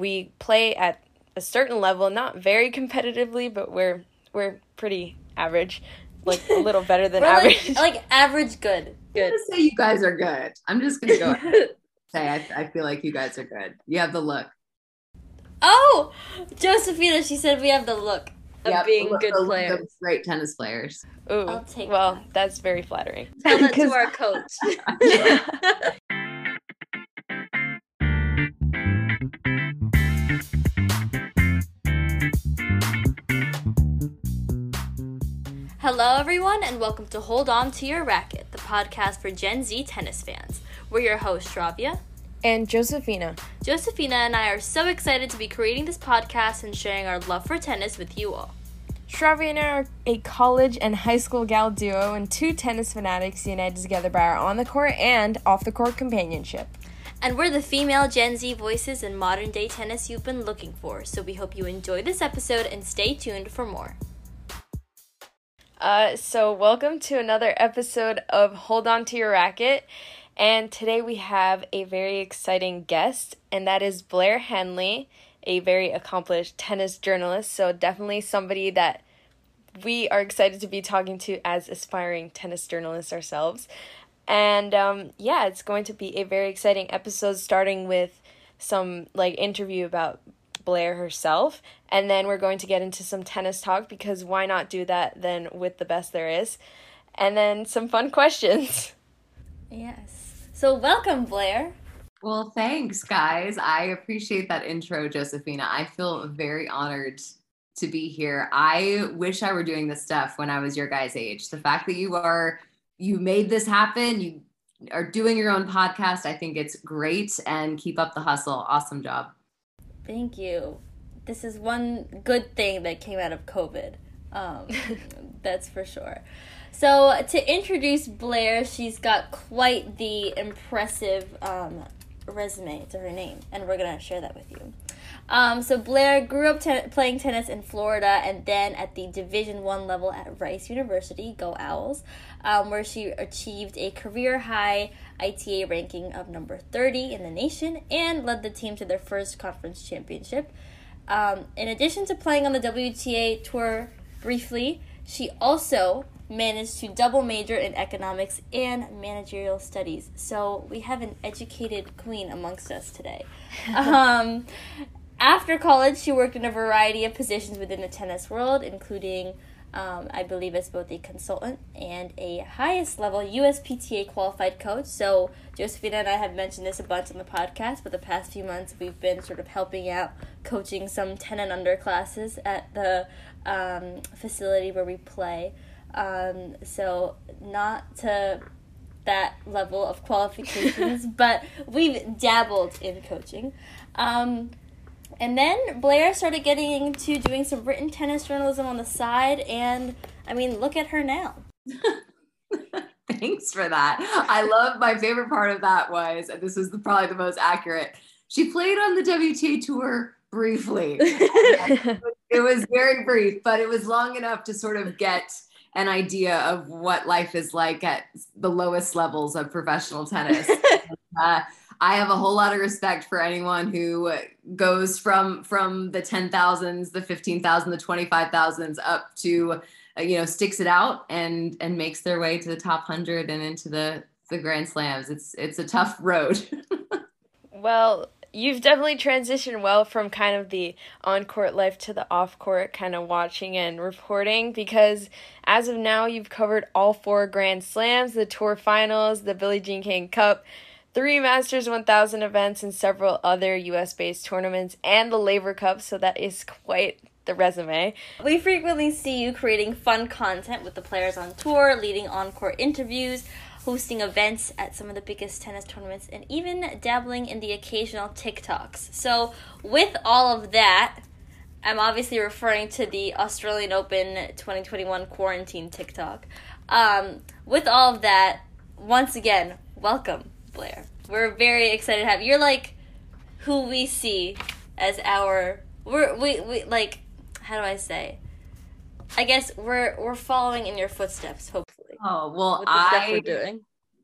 we play at a certain level, not very competitively, but we're we're pretty average, like a little better than average. Like, like, average good. Good. I'm say you guys are good. I'm just gonna go ahead say I, I feel like you guys are good. You have the look. Oh, Josephina, she said we have the look of yep, being good the, players. The great tennis players. Ooh, I'll take well, that. that's very flattering. Tell that to our coach. Hello, everyone, and welcome to Hold On to Your Racket, the podcast for Gen Z tennis fans. We're your hosts, Shravia and Josephina. Josephina and I are so excited to be creating this podcast and sharing our love for tennis with you all. Shravia and I are a college and high school gal duo and two tennis fanatics united together by our on the court and off the court companionship. And we're the female Gen Z voices in modern day tennis you've been looking for, so we hope you enjoy this episode and stay tuned for more. Uh, so, welcome to another episode of Hold On to Your Racket. And today we have a very exciting guest, and that is Blair Henley, a very accomplished tennis journalist. So, definitely somebody that we are excited to be talking to as aspiring tennis journalists ourselves. And um, yeah, it's going to be a very exciting episode starting with some like interview about Blair herself. And then we're going to get into some tennis talk because why not do that then with the best there is? And then some fun questions. Yes. So, welcome, Blair. Well, thanks, guys. I appreciate that intro, Josephina. I feel very honored to be here. I wish I were doing this stuff when I was your guys' age. The fact that you are, you made this happen, you are doing your own podcast, I think it's great and keep up the hustle. Awesome job. Thank you. This is one good thing that came out of COVID. Um, that's for sure. So, to introduce Blair, she's got quite the impressive um, resume to her name, and we're going to share that with you. Um, so Blair grew up ten- playing tennis in Florida, and then at the Division One level at Rice University, go Owls, um, where she achieved a career high ITA ranking of number 30 in the nation and led the team to their first conference championship. Um, in addition to playing on the WTA tour briefly, she also managed to double major in economics and managerial studies. So we have an educated queen amongst us today. um, after college, she worked in a variety of positions within the tennis world, including, um, I believe, as both a consultant and a highest level USPTA qualified coach. So, Josephina and I have mentioned this a bunch on the podcast, but the past few months we've been sort of helping out coaching some 10 and under classes at the um, facility where we play. Um, so, not to that level of qualifications, but we've dabbled in coaching. Um, and then Blair started getting into doing some written tennis journalism on the side, and I mean, look at her now. Thanks for that. I love my favorite part of that was, and this is the, probably the most accurate. She played on the WTA tour briefly. it was very brief, but it was long enough to sort of get an idea of what life is like at the lowest levels of professional tennis. uh, I have a whole lot of respect for anyone who goes from from the 10,000s, the 15,000, the 25,000s up to uh, you know sticks it out and and makes their way to the top 100 and into the the grand slams. It's it's a tough road. well, you've definitely transitioned well from kind of the on court life to the off court kind of watching and reporting because as of now you've covered all four grand slams, the tour finals, the Billie Jean King Cup, three Masters 1000 events, and several other US based tournaments, and the Laver Cup, so that is quite the resume. We frequently see you creating fun content with the players on tour, leading on court interviews, hosting events at some of the biggest tennis tournaments, and even dabbling in the occasional TikToks. So, with all of that, I'm obviously referring to the Australian Open 2021 quarantine TikTok. Um, with all of that, once again, welcome. Blair. We're very excited to have you. You're like who we see as our we're we, we like how do I say? I guess we're we're following in your footsteps, hopefully. Oh well, I doing.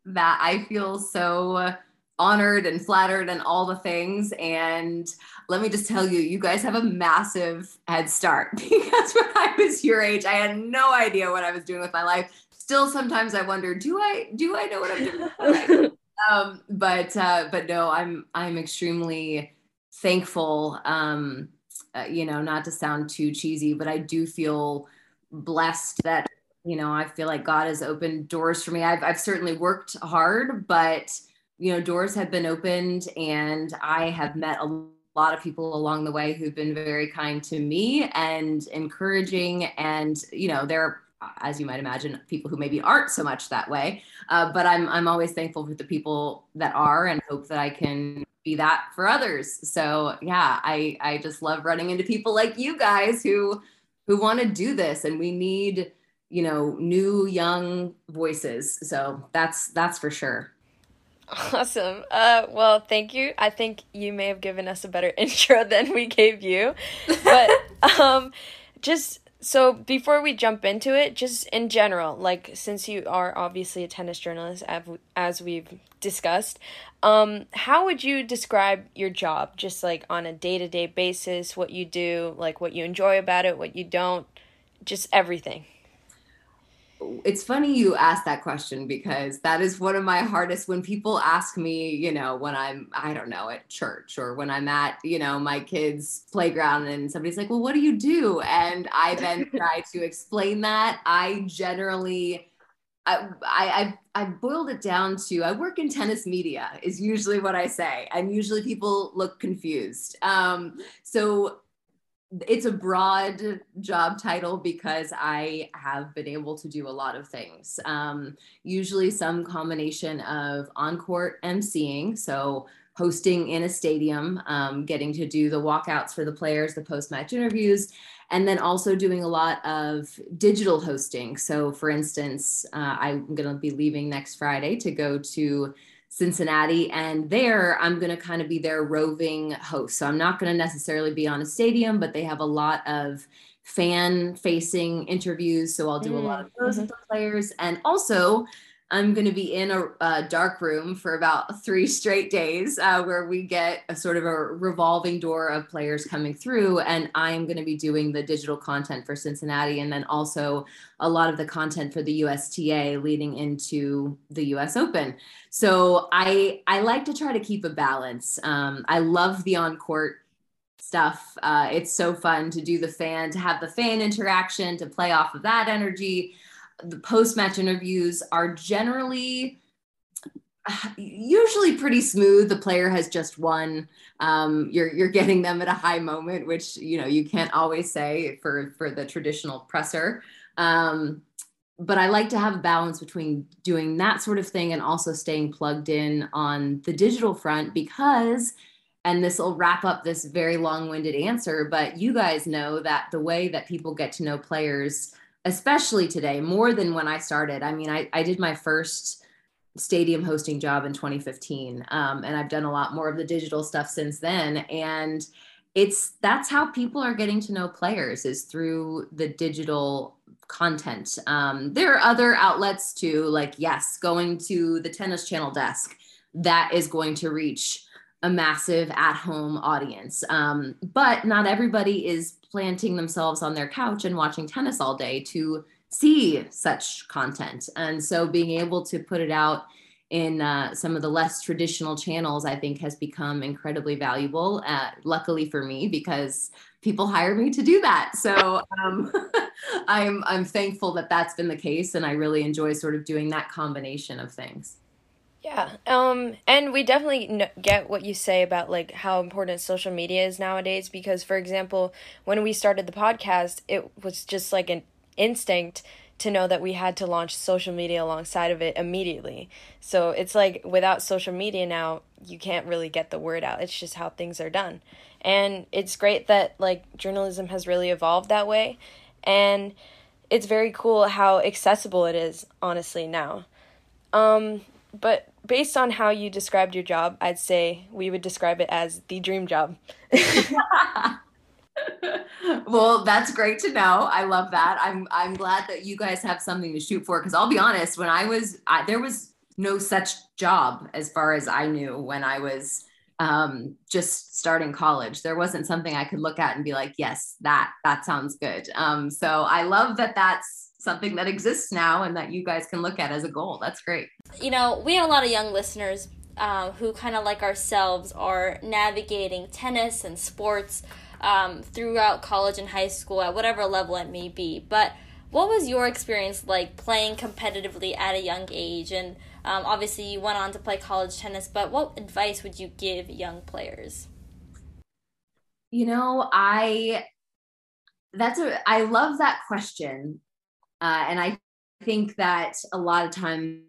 that I feel so honored and flattered and all the things. And let me just tell you, you guys have a massive head start because when I was your age, I had no idea what I was doing with my life. Still, sometimes I wonder, do I do I know what I'm doing? um, but uh, but no, I'm I'm extremely thankful. Um, uh, you know, not to sound too cheesy, but I do feel blessed that you know I feel like God has opened doors for me. I've I've certainly worked hard, but you know, doors have been opened, and I have met a lot of people along the way who've been very kind to me and encouraging and you know there as you might imagine, people who maybe aren't so much that way. Uh, but I'm I'm always thankful for the people that are, and hope that I can be that for others. So yeah, I I just love running into people like you guys who who want to do this, and we need you know new young voices. So that's that's for sure. Awesome. Uh, well, thank you. I think you may have given us a better intro than we gave you, but um, just so before we jump into it, just in general, like since you are obviously a tennis journalist, as we've discussed, um, how would you describe your job, just like on a day to day basis, what you do, like what you enjoy about it, what you don't, just everything it's funny you asked that question because that is one of my hardest when people ask me, you know, when I'm, I don't know, at church or when I'm at, you know, my kids' playground and somebody's like, well, what do you do? And I then try to explain that. I generally, I, I, I boiled it down to I work in tennis media is usually what I say, and usually people look confused. Um, so it's a broad job title because I have been able to do a lot of things. Um, usually, some combination of on court emceeing, so hosting in a stadium, um, getting to do the walkouts for the players, the post match interviews, and then also doing a lot of digital hosting. So, for instance, uh, I'm going to be leaving next Friday to go to Cincinnati. And there, I'm going to kind of be their roving host. So I'm not going to necessarily be on a stadium, but they have a lot of fan facing interviews. So I'll do mm, a lot of those mm-hmm. with the players. And also, I'm going to be in a, a, dark room for about three straight days uh, where we get a sort of a revolving door of players coming through. And I'm going to be doing the digital content for Cincinnati and then also a lot of the content for the USTA leading into the US Open. So I, I like to try to keep a balance. Um, I love the on court stuff. Uh, it's so fun to do the fan, to have the fan interaction, to play off of that energy the post match interviews are generally usually pretty smooth. The player has just won. Um, you're you're getting them at a high moment, which you know you can't always say for for the traditional presser. Um, but I like to have a balance between doing that sort of thing and also staying plugged in on the digital front because and this will wrap up this very long-winded answer but you guys know that the way that people get to know players especially today, more than when I started. I mean, I, I did my first stadium hosting job in 2015, um, and I've done a lot more of the digital stuff since then. And it's that's how people are getting to know players is through the digital content. Um, there are other outlets too, like yes, going to the tennis channel desk that is going to reach a massive at-home audience. Um, but not everybody is planting themselves on their couch and watching tennis all day to see such content. And so being able to put it out in uh, some of the less traditional channels, I think has become incredibly valuable. Uh, luckily for me, because people hire me to do that. So um, I'm I'm thankful that that's been the case, and I really enjoy sort of doing that combination of things. Yeah. Um and we definitely get what you say about like how important social media is nowadays because for example, when we started the podcast, it was just like an instinct to know that we had to launch social media alongside of it immediately. So it's like without social media now, you can't really get the word out. It's just how things are done. And it's great that like journalism has really evolved that way and it's very cool how accessible it is honestly now. Um but based on how you described your job, I'd say we would describe it as the dream job. well, that's great to know. I love that. I'm I'm glad that you guys have something to shoot for because I'll be honest, when I was I, there was no such job as far as I knew when I was um, just starting college. There wasn't something I could look at and be like, yes, that that sounds good. Um, so I love that that's something that exists now and that you guys can look at as a goal. That's great. You know, we have a lot of young listeners uh, who kind of like ourselves are navigating tennis and sports um, throughout college and high school at whatever level it may be. But what was your experience like playing competitively at a young age? And um, obviously, you went on to play college tennis, but what advice would you give young players? You know, I that's a I love that question, uh, and I think that a lot of times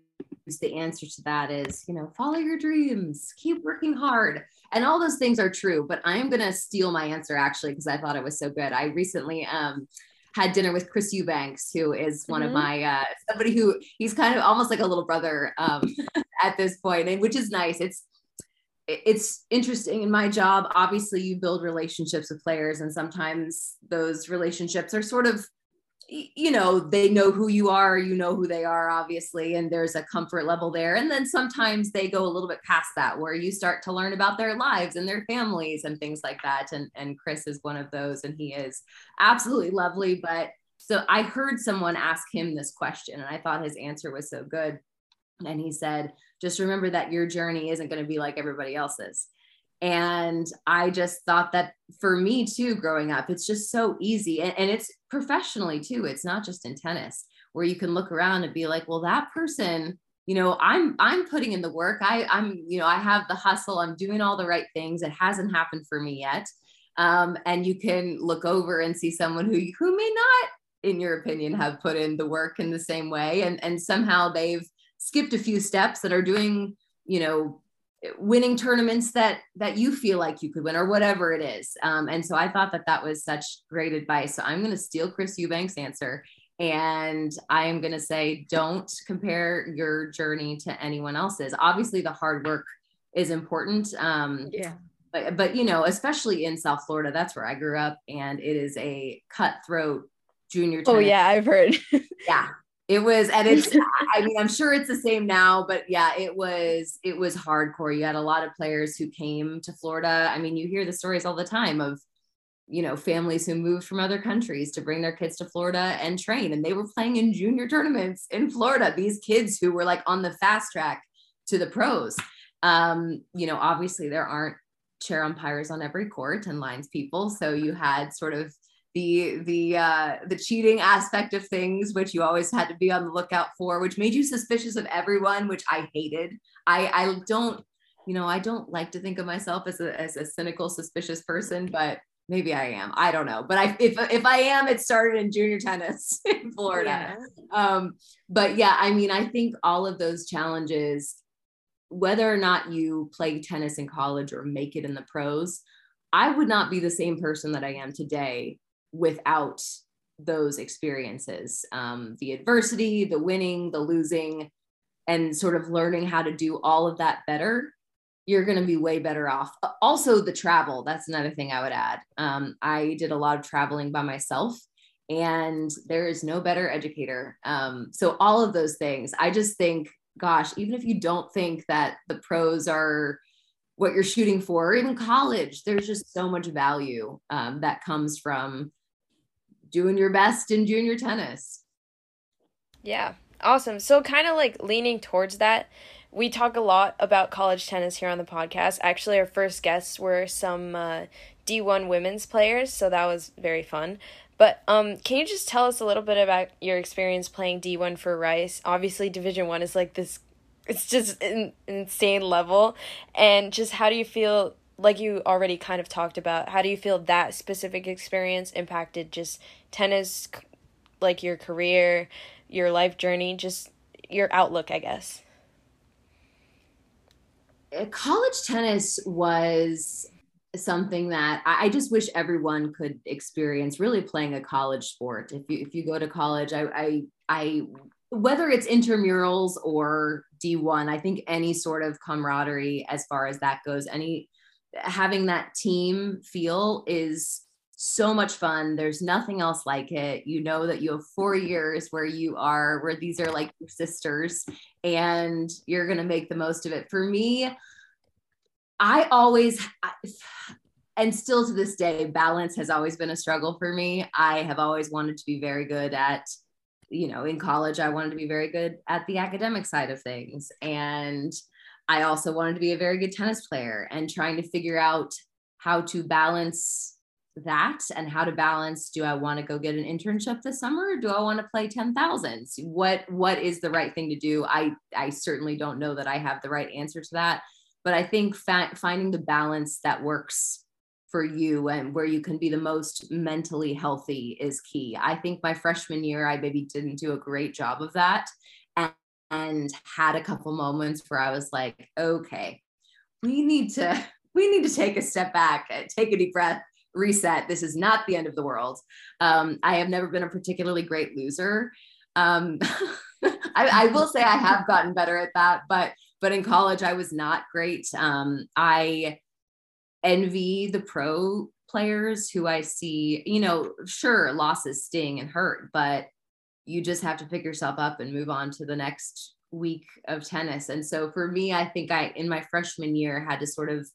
the answer to that is you know follow your dreams, keep working hard, and all those things are true. But I am gonna steal my answer actually because I thought it was so good. I recently um, had dinner with Chris Eubanks, who is one mm-hmm. of my uh, somebody who he's kind of almost like a little brother um, at this point, and which is nice. It's it's interesting in my job. Obviously, you build relationships with players, and sometimes those relationships are sort of you know they know who you are you know who they are obviously and there's a comfort level there. And then sometimes they go a little bit past that where you start to learn about their lives and their families and things like that. And and chris is one of those and he is absolutely lovely. But so i heard someone ask him this question and i thought his answer was so good. And he said just remember that your journey isn't going to be like everybody else's and I just thought that for me too, growing up, it's just so easy. And, and, it's professionally too. It's not just in tennis where you can look around and be like, well, that person, you know, I'm I'm putting in the work. I, I'm, you know, I have the hustle, I'm doing all the right things. It hasn't happened for me yet. Um, and you can look over and see someone who who may not, in your opinion, have put in the work in the same way. And and somehow they've skipped a few steps that are doing, you know, winning tournaments that that you feel like you could win or whatever it is. Um, and so i thought that that was such great advice. So i'm going to steal chris eubanks answer and i am going to say don't compare your journey to anyone else's. Obviously the hard work is important um, yeah. but, but you know especially in south florida that's where i grew up and it is a cutthroat junior tennis. oh yeah i've heard. Yeah it was, and it's, I mean, I'm sure it's the same now, but yeah, it was, it was hardcore. You had a lot of players who came to Florida. I mean, you hear the stories all the time of, you know, families who moved from other countries to bring their kids to Florida and train. And they were playing in junior tournaments in Florida. These kids who were like on the fast track to the pros. Um, you know, obviously there aren't chair umpires on every court and lines people. So you had sort of the the uh, the cheating aspect of things, which you always had to be on the lookout for, which made you suspicious of everyone, which I hated. I I don't, you know, I don't like to think of myself as a as a cynical, suspicious person, but maybe I am. I don't know, but I if if I am, it started in junior tennis in Florida. Yeah. Um, but yeah, I mean, I think all of those challenges, whether or not you play tennis in college or make it in the pros, I would not be the same person that I am today without those experiences um, the adversity, the winning, the losing, and sort of learning how to do all of that better. You're going to be way better off. Also, the travel. That's another thing I would add. Um, I did a lot of traveling by myself, and there is no better educator. Um, so, all of those things, I just think, gosh, even if you don't think that the pros are what you're shooting for, or even college, there's just so much value um, that comes from doing your best in junior tennis. Yeah, awesome. So, kind of like leaning towards that, we talk a lot about college tennis here on the podcast. Actually, our first guests were some uh, D1 women's players, so that was very fun. But um, can you just tell us a little bit about your experience playing D1 for Rice? Obviously, Division One is like this; it's just an insane level. And just how do you feel like you already kind of talked about, how do you feel that specific experience impacted just tennis, like your career, your life journey, just your outlook, I guess? Uh, college tennis was something that I, just wish everyone could experience really playing a college sport. If you if you go to college, I I, I whether it's intramurals or D1, I think any sort of camaraderie as far as that goes, any having that team feel is so much fun. There's nothing else like it. You know that you have four years where you are, where these are like your sisters, and you're going to make the most of it. For me, I always, and still to this day, balance has always been a struggle for me. I have always wanted to be very good at, you know, in college, I wanted to be very good at the academic side of things. And I also wanted to be a very good tennis player and trying to figure out how to balance that and how to balance do i want to go get an internship this summer or do i want to play 10,000 what what is the right thing to do? I i certainly don't know that i have the right answer to that but i think fa- finding the balance that works for you and where you can be the most mentally healthy is key. I think my freshman year i maybe didn't do a great job of that and, and had a couple moments where i was like okay we need to we need to take a step back take a deep breath reset. This is not the end of the world. Um, I have never been a particularly great loser. Um, I, I, will say I have gotten better at that, but but in college I was not great. Um, I envy the pro players who I see. You know, sure, losses sting and hurt, but you just have to pick yourself up and move on to the next week of tennis. And so for me, I think I in my freshman year had to sort of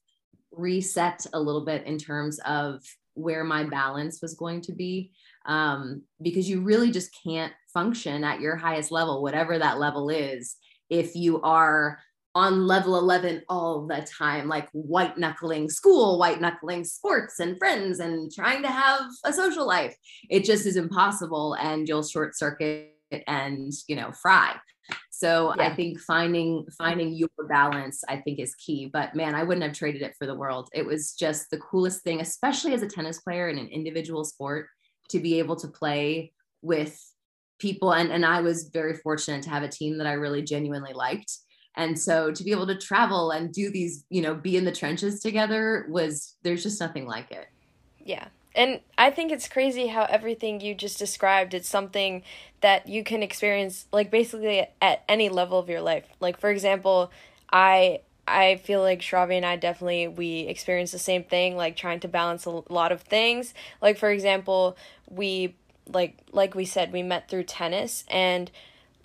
reset a little bit in terms of where my balance was going to be um, because you really just can't function at your highest level whatever that level is if you are on level 11 all the time like white knuckling school white knuckling sports and friends and trying to have a social life it just is impossible and you'll short circuit and you know fry so yeah. I think finding finding your balance, I think, is key. But man, I wouldn't have traded it for the world. It was just the coolest thing, especially as a tennis player in an individual sport, to be able to play with people. And, and I was very fortunate to have a team that I really genuinely liked. And so to be able to travel and do these, you know, be in the trenches together was there's just nothing like it. Yeah, and I think it's crazy how everything you just described it's something that you can experience like basically at any level of your life. Like for example, I I feel like Shravi and I definitely we experience the same thing like trying to balance a lot of things. Like for example, we like like we said we met through tennis and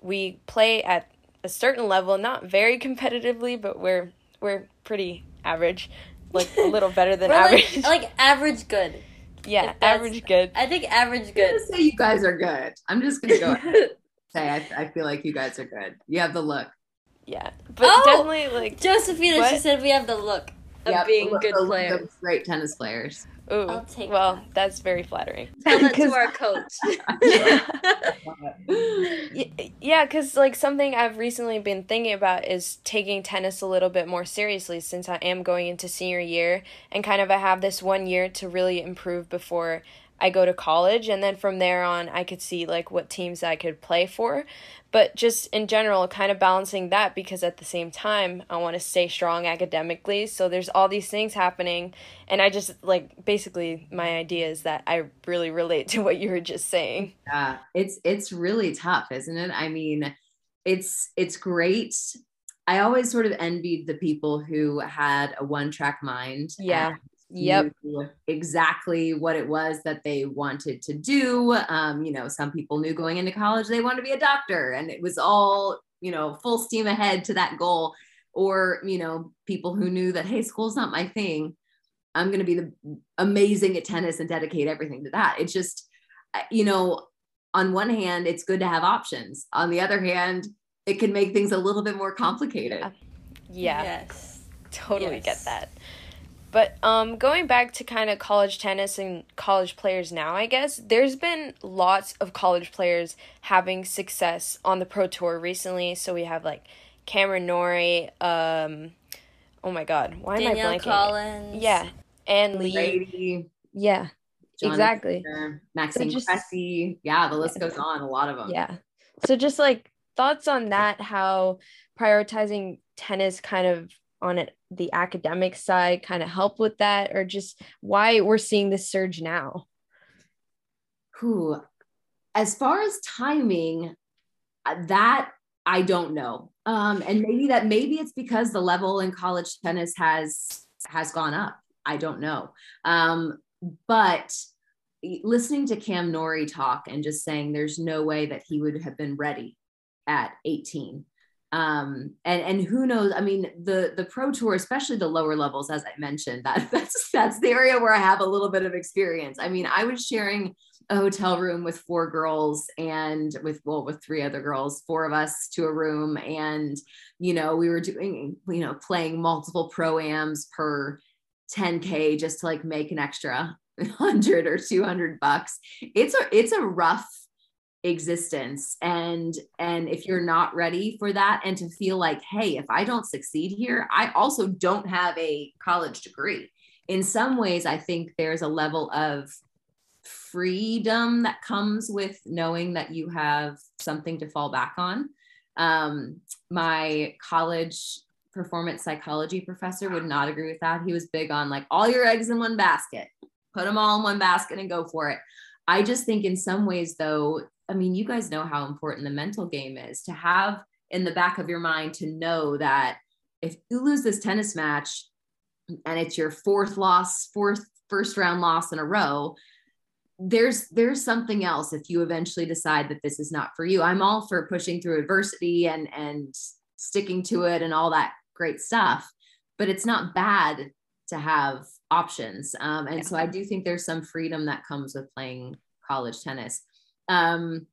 we play at a certain level, not very competitively, but we're we're pretty average, like a little better than average. Like, like average good. Yeah, average good. I think average good. say you guys are good. I'm just gonna go say I, I feel like you guys are good. You have the look. Yeah, but oh, definitely like Josephina. What? She said we have the look of yep, being good the, players. great tennis players. Ooh, I'll take well, that. that's very flattering. Tell that to our coach. yeah, because like something I've recently been thinking about is taking tennis a little bit more seriously since I am going into senior year and kind of I have this one year to really improve before I go to college and then from there on I could see like what teams I could play for. But just in general, kind of balancing that because at the same time I want to stay strong academically. So there's all these things happening and I just like basically my idea is that I really relate to what you were just saying. Yeah, it's it's really tough, isn't it? I mean, it's it's great I always sort of envied the people who had a one track mind. Yeah yep. exactly what it was that they wanted to do. Um, you know some people knew going into college they wanted to be a doctor and it was all you know full steam ahead to that goal. Or you know people who knew that hey school's not my thing. I'm going to be the amazing at tennis and dedicate everything to that. It's just uh, you know on one hand it's good to have options. On the other hand it can make things a little bit more complicated. Yeah. Yes. Totally yes. get that but um, going back to kind of college tennis and college players now, I guess, there's been lots of college players having success on the Pro Tour recently. So we have like Cameron Norrie, um, oh my God, why Danielle am I blanking? Collins. Yeah. And Lee. Brady. Yeah. exactly. Maxime so Cressy. Yeah, the list yeah. goes on. A lot of them. Yeah. So just like thoughts on that, how prioritizing tennis kind of on it, the academic side kind of help with that or just why we're seeing this surge now? Who as far as timing uh, that i don't know. Um, and maybe that maybe it's because the level in college tennis has has gone up. I don't know. Um, but listening to Cam Norrie talk and just saying there's no way that he would have been ready at 18 um and and who knows i mean the the pro tour especially the lower levels as i mentioned that that's that's the area where i have a little bit of experience. I mean i was sharing a hotel room with four girls and with well with three other girls four of us to a room. And you know we were doing you know playing multiple pro-ams per 10k just to like make an extra 100 or 200 bucks. It's a it's a rough existence. And and if you're not ready for that and to feel like hey if i don't succeed here i also don't have a college degree. In some ways i think there's a level of freedom that comes with knowing that you have something to fall back on. Um, my college performance psychology professor would not agree with that. He was big on like all your eggs in one basket put them all in one basket and go for it. I just think in some ways, though, I mean, you guys know how important the mental game is to have in the back of your mind to know that if you lose this tennis match and it's your fourth loss, fourth first round loss in a row, there's there's something else if you eventually decide that this is not for you. I'm all for pushing through adversity and and sticking to it and all that great stuff, but it's not bad to have options. Um, and so I do think there's some freedom that comes with playing college tennis. Um,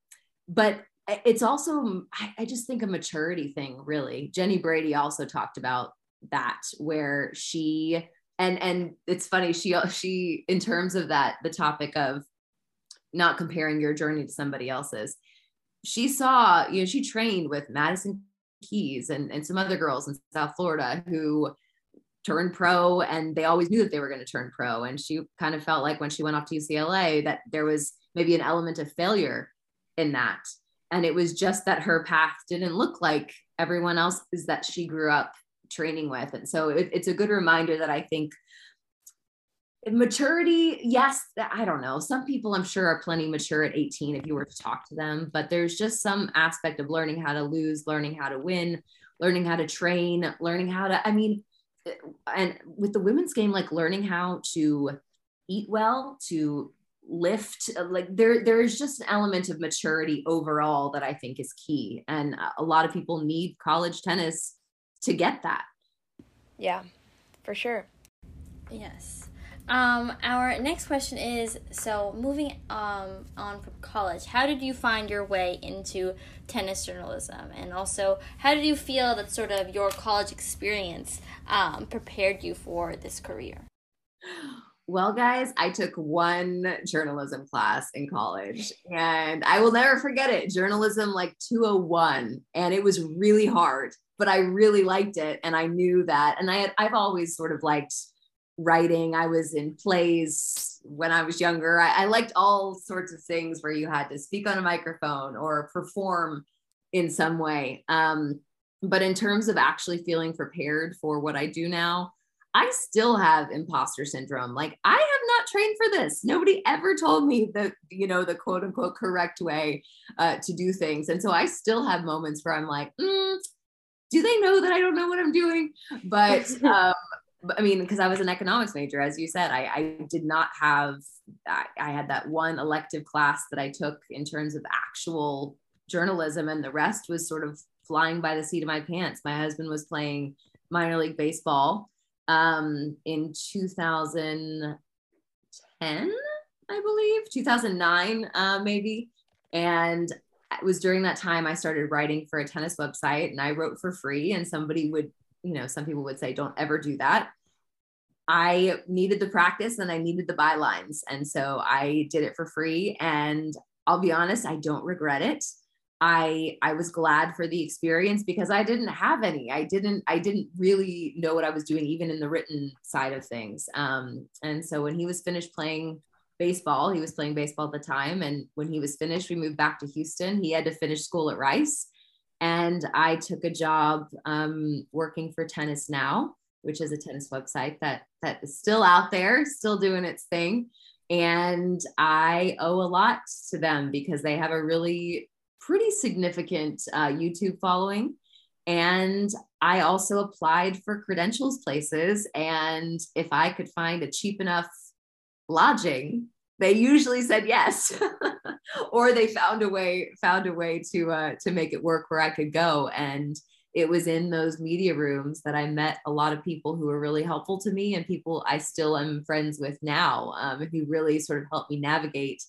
but it's also, I, I just think a maturity thing, really. Jenny Brady also talked about that, where she and and it's funny she she in terms of that the topic of not comparing your journey to somebody else's she saw you know she trained with madison keys and, and some other girls in south florida who turned pro and they always knew that they were going to turn pro and she kind of felt like when she went off to ucla that there was maybe an element of failure in that. And it was just that her path didn't look like everyone else's that she grew up training with. And so it, it's a good reminder that I think maturity, yes, I don't know. Some people I'm sure are plenty mature at 18 if you were to talk to them, but there's just some aspect of learning how to lose, learning how to win, learning how to train, learning how to, I mean, and with the women's game, like learning how to eat well, to lift uh, like there there is just an element of maturity overall that i think is key and a lot of people need college tennis to get that. Yeah for sure. Yes. Um our next question is so moving um on from college how did you find your way into tennis journalism? And also how did you feel that sort of your college experience um prepared you for this career well, guys, I took one journalism class in college and I will never forget it. Journalism like 201. And it was really hard, but I really liked it. And I knew that. And I had, I've always sort of liked writing. I was in plays when I was younger. I, I liked all sorts of things where you had to speak on a microphone or perform in some way. Um, but in terms of actually feeling prepared for what I do now, I still have imposter syndrome. Like I have not trained for this. Nobody ever told me the, you know, the quote unquote correct way uh, to do things. And so I still have moments where I'm like, mm, do they know that I don't know what I'm doing? But, um, I mean, because I was an economics major, as you said, I, I did not have, I, I had that one elective class that I took in terms of actual journalism, and the rest was sort of flying by the seat of my pants. My husband was playing minor league baseball um, in 2010, I believe, 2009, uh, maybe. And it was during that time I started writing for a tennis website and I wrote for free. And somebody would, you know, some people would say, don't ever do that. I needed the practice and I needed the bylines. And so I did it for free. And I'll be honest, I don't regret it. I I was glad for the experience because I didn't have any. I didn't I didn't really know what I was doing even in the written side of things. Um, and so when he was finished playing baseball, he was playing baseball at the time, and when he was finished, we moved back to Houston. He had to finish school at Rice, and I took a job um, working for Tennis Now, which is a tennis website that that is still out there, still doing its thing. And I owe a lot to them because they have a really pretty significant uh, YouTube following. And I also applied for credentials places. And if I could find a cheap enough lodging they usually said yes or they found a way found a way to uh, to make it work where i could go and it was in those media rooms that i met a lot of people who were really helpful to me and people i still am friends with now um, who really sort of helped me navigate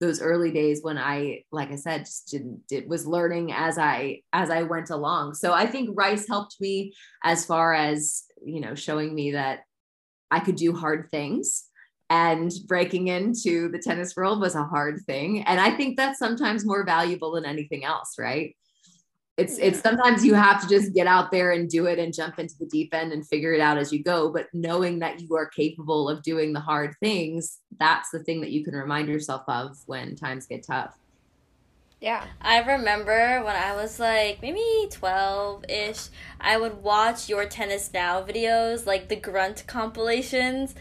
those early days when i like i said just didn't it was learning as i as i went along. So i think rice helped me as far as you know showing me that i could do hard things and breaking into the tennis world was a hard thing. And i think that's sometimes more valuable than anything else right it's it's sometimes you have to just get out there and do it and jump into the deep end and figure it out as you go but knowing that you are capable of doing the hard things that's the thing that you can remind yourself of when times get tough yeah. I remember when I was like maybe 12 ish, I would watch your Tennis Now videos, like the grunt compilations.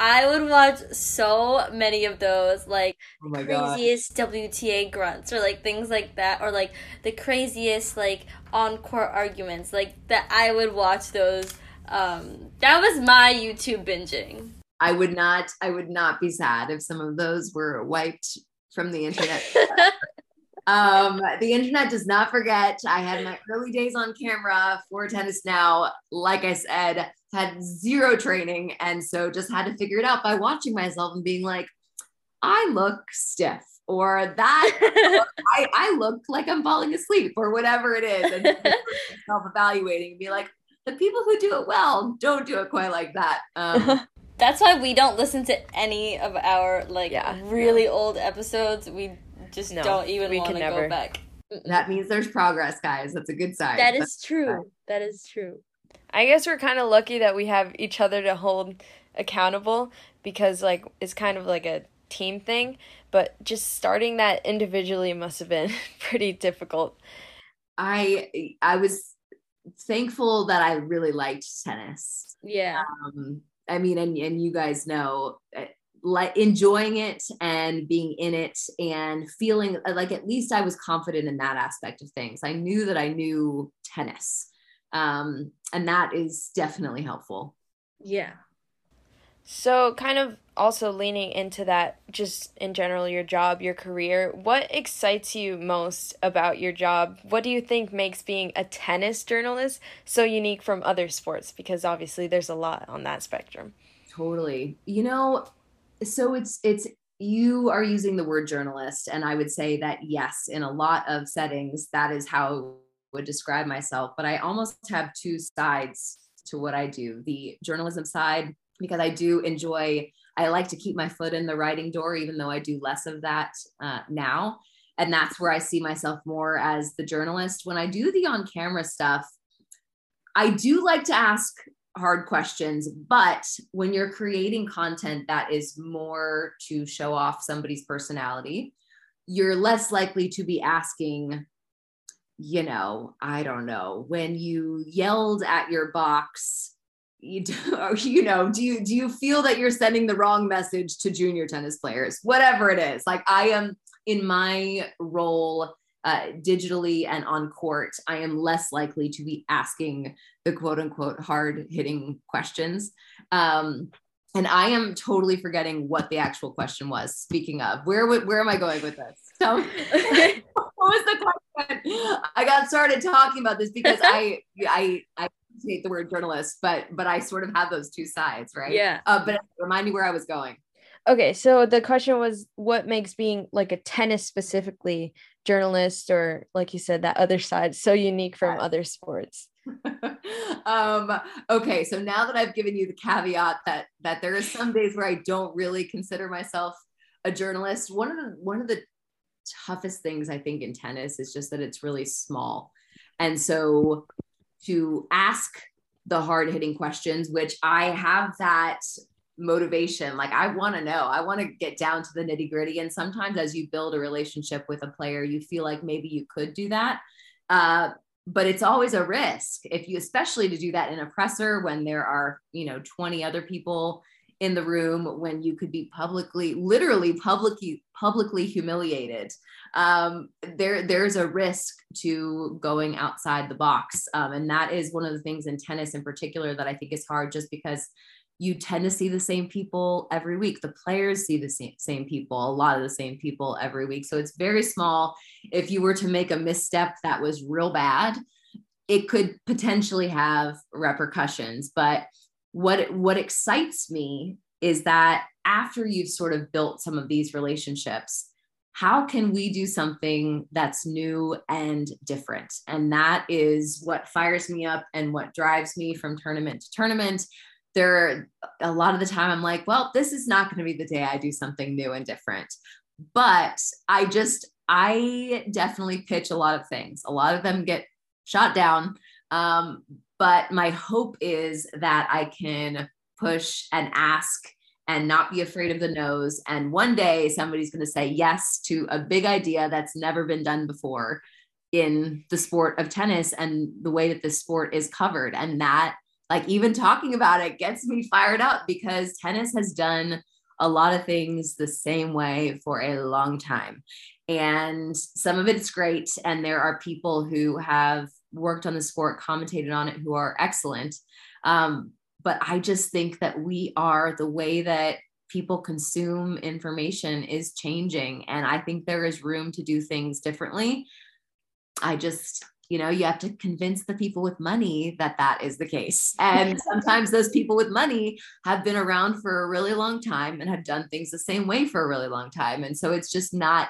I would watch so many of those, like oh craziest God. WTA grunts or like things like that, or like the craziest like on court arguments. Like that, I would watch those. Um, that was my YouTube binging. I would not. I would not be sad if some of those were wiped from the internet. Um, the internet does not forget. I had my early days on camera for tennis now. Like I said, had zero training and so just had to figure it out by watching myself and being like i look stiff or that I, I look like i'm falling asleep or whatever it is and self-evaluating and be like the people who do it well don't do it quite like that um, that's why we don't listen to any of our like yeah, really no. old episodes we just no, don't even want to go back. That means there's progress guys. That's a good sign. That is true. that is true. I guess we're kind of lucky that we have each other to hold accountable because like it's kind of like a team thing, but just starting that individually must have been pretty difficult. I I was thankful that I really liked tennis. Yeah. Um, I mean, and and you guys know, eh, like enjoying it and being in it and feeling like at least I was confident in that aspect of things. I knew that I knew tennis um, and that is definitely helpful. Yeah. So kind of also leaning into that just in general your job your career what excites you most about your job? What do you think makes being a tennis journalist so unique from other sports? Because obviously there's a lot on that spectrum. Totally. You know so it's it's you are using the word journalist and i would say that yes in a lot of settings that is how I would describe myself, but I almost have two sides to what I do the journalism side, because I do enjoy, I like to keep my foot in the writing door, even though I do less of that uh, now. And that's where I see myself more as the journalist. When I do the on camera stuff, I do like to ask hard questions, but when you're creating content that is more to show off somebody's personality, you're less likely to be asking you know, I don't know, when you yelled at your box, you, do, you know, do you do you feel that you're sending the wrong message to junior tennis players? Whatever it is, like I am in my role uh, digitally and on court, I am less likely to be asking the quote unquote hard hitting questions. Um, and I am totally forgetting what the actual question was. Speaking of, where where am I going with this? So, what was the question? I got started talking about this because I I I hate the word journalist, but but I sort of have those two sides, right? Yeah. Uh, but remind me where I was going. Okay, so the question was, what makes being like a tennis specifically journalist, or like you said, that other side, so unique from other sports? um, okay, so now that I've given you the caveat that that there is some days where I don't really consider myself a journalist, one of the one of the toughest things I think in tennis is just that it's really small, and so to ask the hard hitting questions, which I have that motivation. Like I want to know, I want to get down to the nitty gritty. And sometimes as you build a relationship with a player, you feel like maybe you could do that. Uh, but it's always a risk if you especially to do that in a presser when there are you know 20 other people in the room when you could be publicly literally publicly publicly humiliated um, there there's a risk to going outside the box um, and that is one of the things in tennis in particular that i think is hard just because you tend to see the same people every week. The players see the same, same people, a lot of the same people every week. So it's very small. If you were to make a misstep that was real bad, it could potentially have repercussions. But what what excites me is that after you've sort of built some of these relationships, how can we do something that's new and different? And that is what fires me up and what drives me from tournament to tournament. There, a lot of the time, I'm like, well, this is not going to be the day I do something new and different. But I just, I definitely pitch a lot of things. A lot of them get shot down. Um, but my hope is that I can push and ask and not be afraid of the noes. And one day somebody's going to say yes to a big idea that's never been done before in the sport of tennis and the way that this sport is covered. And that, like, even talking about it gets me fired up because tennis has done a lot of things the same way for a long time. And some of it's great. And there are people who have worked on the sport, commentated on it, who are excellent. Um, but I just think that we are the way that people consume information is changing. And I think there is room to do things differently. I just, you know, you have to convince the people with money that that is the case. And sometimes those people with money have been around for a really long time and have done things the same way for a really long time. And so it's just not,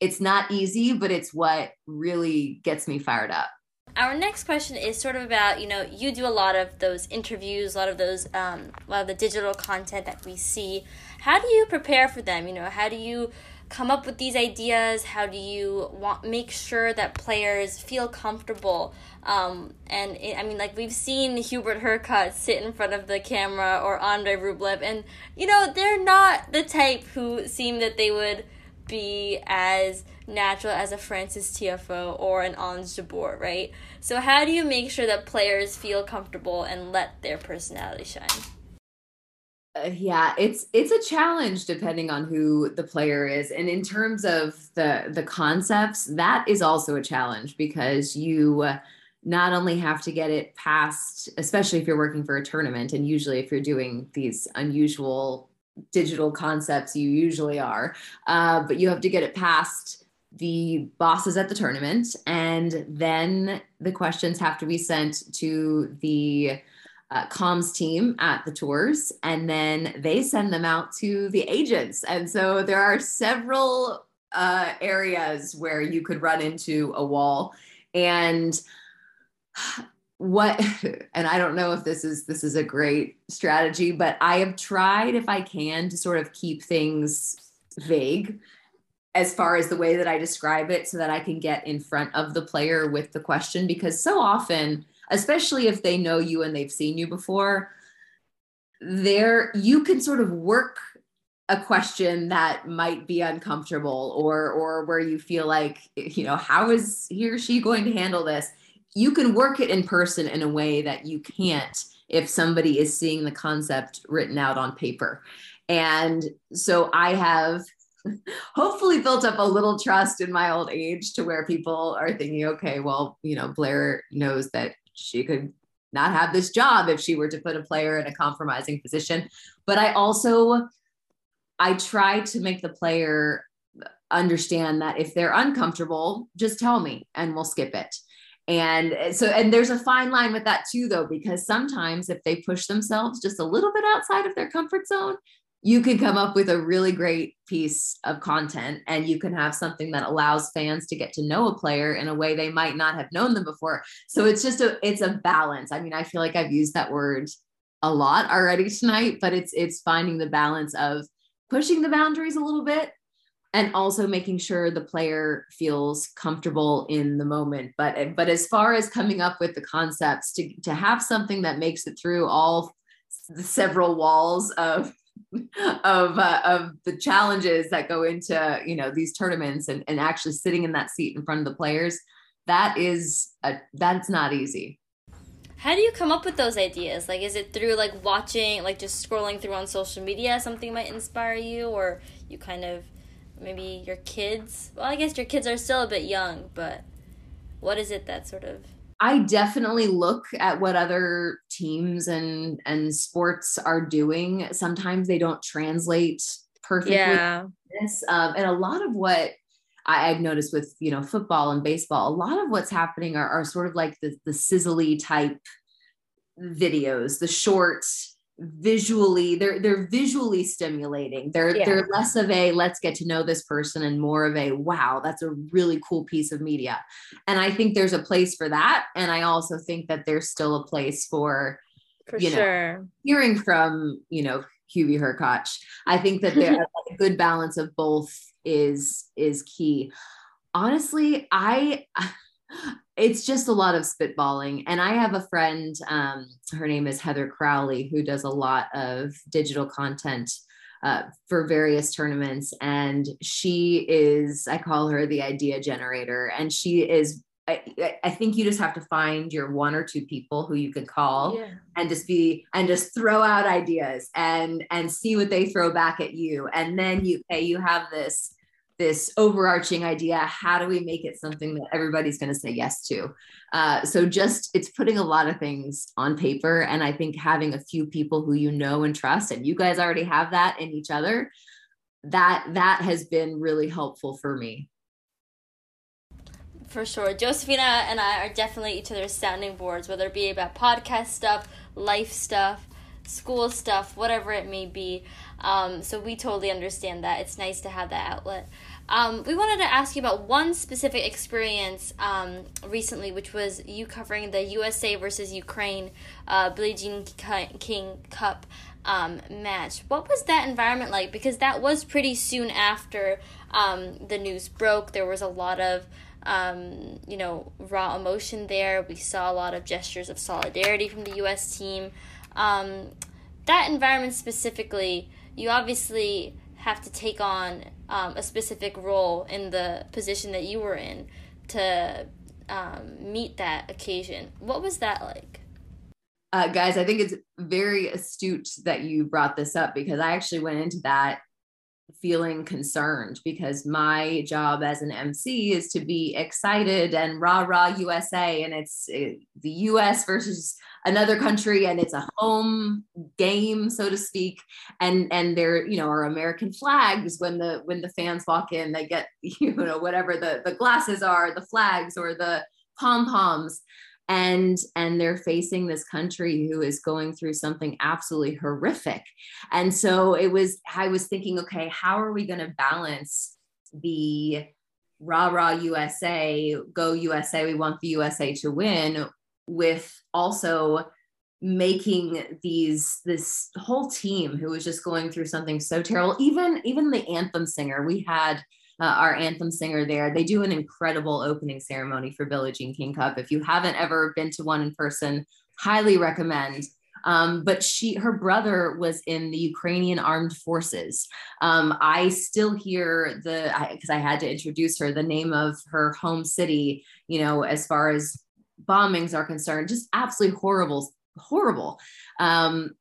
it's not easy, but it's what really gets me fired up our next question is sort of about you know you do a lot of those interviews a lot of those um, a lot of the digital content that we see how do you prepare for them you know how do you come up with these ideas how do you want make sure that players feel comfortable um, and it, i mean like we've seen hubert hurkacz sit in front of the camera or andre rublev and you know they're not the type who seem that they would be as natural as a Frances Tiafoe or an Ons Jabeur, right? So how do you make sure that players feel comfortable and let their personality shine? Uh, yeah, it's it's a challenge depending on who the player is, and in terms of the the concepts, that is also a challenge because you. Uh, not only have to get it past, especially if you're working for a tournament, and usually if you're doing these unusual digital concepts, you usually are, uh, but you have to get it past the bosses at the tournament, and then the questions have to be sent to the uh, comms team at the tours, and then they send them out to the agents. And so there are several uh, areas where you could run into a wall, and what and i don't know if this is this is a great strategy but i have tried if i can to sort of keep things vague as far as the way that I describe it so that I can get in front of the player with the question because so often especially if they know you and they've seen you before there you can sort of work a question that might be uncomfortable or or where you feel like you know how is he or she going to handle this? You can work it in person in a way that you can't if somebody is seeing the concept written out on paper. And so i have hopefully built up a little trust in my old age to where people are thinking, okay, well, you know, Blair knows that she could not have this job if she were to put a player in a compromising position. But I also, I try to make the player understand that if they're uncomfortable, just tell me and we'll skip it. And so, and there's a fine line with that too, though, because sometimes if they push themselves just a little bit outside of their comfort zone, you can come up with a really great piece of content and you can have something that allows fans to get to know a player in a way they might not have known them before. So it's just a it's a balance. I mean i feel like i've used that word a lot already tonight but it's it's finding the balance of pushing the boundaries a little bit and also making sure the player feels comfortable in the moment. But but as far as coming up with the concepts to to have something that makes it through all the several walls of of uh, of the challenges that go into you know these tournaments and, and actually sitting in that seat in front of the players that is a, that's not easy. How do you come up with those ideas? Like is it through like watching like just scrolling through on social media something might inspire you or you kind of maybe your kids well i guess your kids are still a bit young but what is it that sort of I definitely look at what other teams and and sports are doing. Sometimes they don't translate perfectly. Yeah. Um, and a lot of what I, have noticed with you know football and baseball, a lot of what's happening are, are sort of like the the sizzly type videos, the shorts visually they're they're visually stimulating they're yeah. they're less of a let's get to know this person and more of a wow that's a really cool piece of media and i think there's a place for that and i also think that there's still a place for, for you sure. know hearing from you know Hubie Hurkacz. I think that there a good balance of both is is key. Honestly, I it's just a lot of spitballing. And I have a friend, um, her name is Heather Crowley, who does a lot of digital content uh, for various tournaments. And she is, I call her the idea generator. And she is, I, I think you just have to find your one or two people who you can call yeah. and just be and just throw out ideas and and see what they throw back at you. And then you hey, you have this this overarching idea how do we make it something that everybody's going to say yes to? Uh, so just it's putting a lot of things on paper and i think having a few people who you know and trust and you guys already have that in each other that that has been really helpful for me. For sure. Josephina and i are definitely each other's sounding boards whether it be about podcast stuff life stuff school stuff whatever it may be um, so we totally understand that. It's nice to have that outlet. Um, we wanted to ask you about one specific experience um, recently, which was you covering the USA versus Ukraine uh, Billie Jean King Cup um, match. What was that environment like? Because that was pretty soon after um, the news broke. There was a lot of um, you know, raw emotion there. We saw a lot of gestures of solidarity from the U.S. team. Um, that environment specifically, you obviously have to take on um, a specific role in the position that you were in to um, meet that occasion. What was that like? Uh, guys, I think it's very astute that you brought this up because I actually went into that feeling concerned because my job as an MC is to be excited and rah rah USA and it's it, the US versus another country and it's a home game so to speak. And and there you know are American flags when the when the fans walk in they get you know whatever the the glasses are the flags or the pom poms and and they're facing this country who is going through something absolutely horrific. And so it was i was thinking okay how are we going to balance the rah rah usa go usa we want the usa to win with also making these this whole team who was just going through something so terrible even even the anthem singer we had uh, our anthem singer there. They do an incredible opening ceremony for Billie Jean King Cup. If you haven't ever been to one in person, highly recommend. Um, but she, her brother was in the Ukrainian armed forces. Um, I still hear the, because I, I had to introduce her, the name of her home city, you know, as far as bombings are concerned, just absolutely horrible, horrible. Um,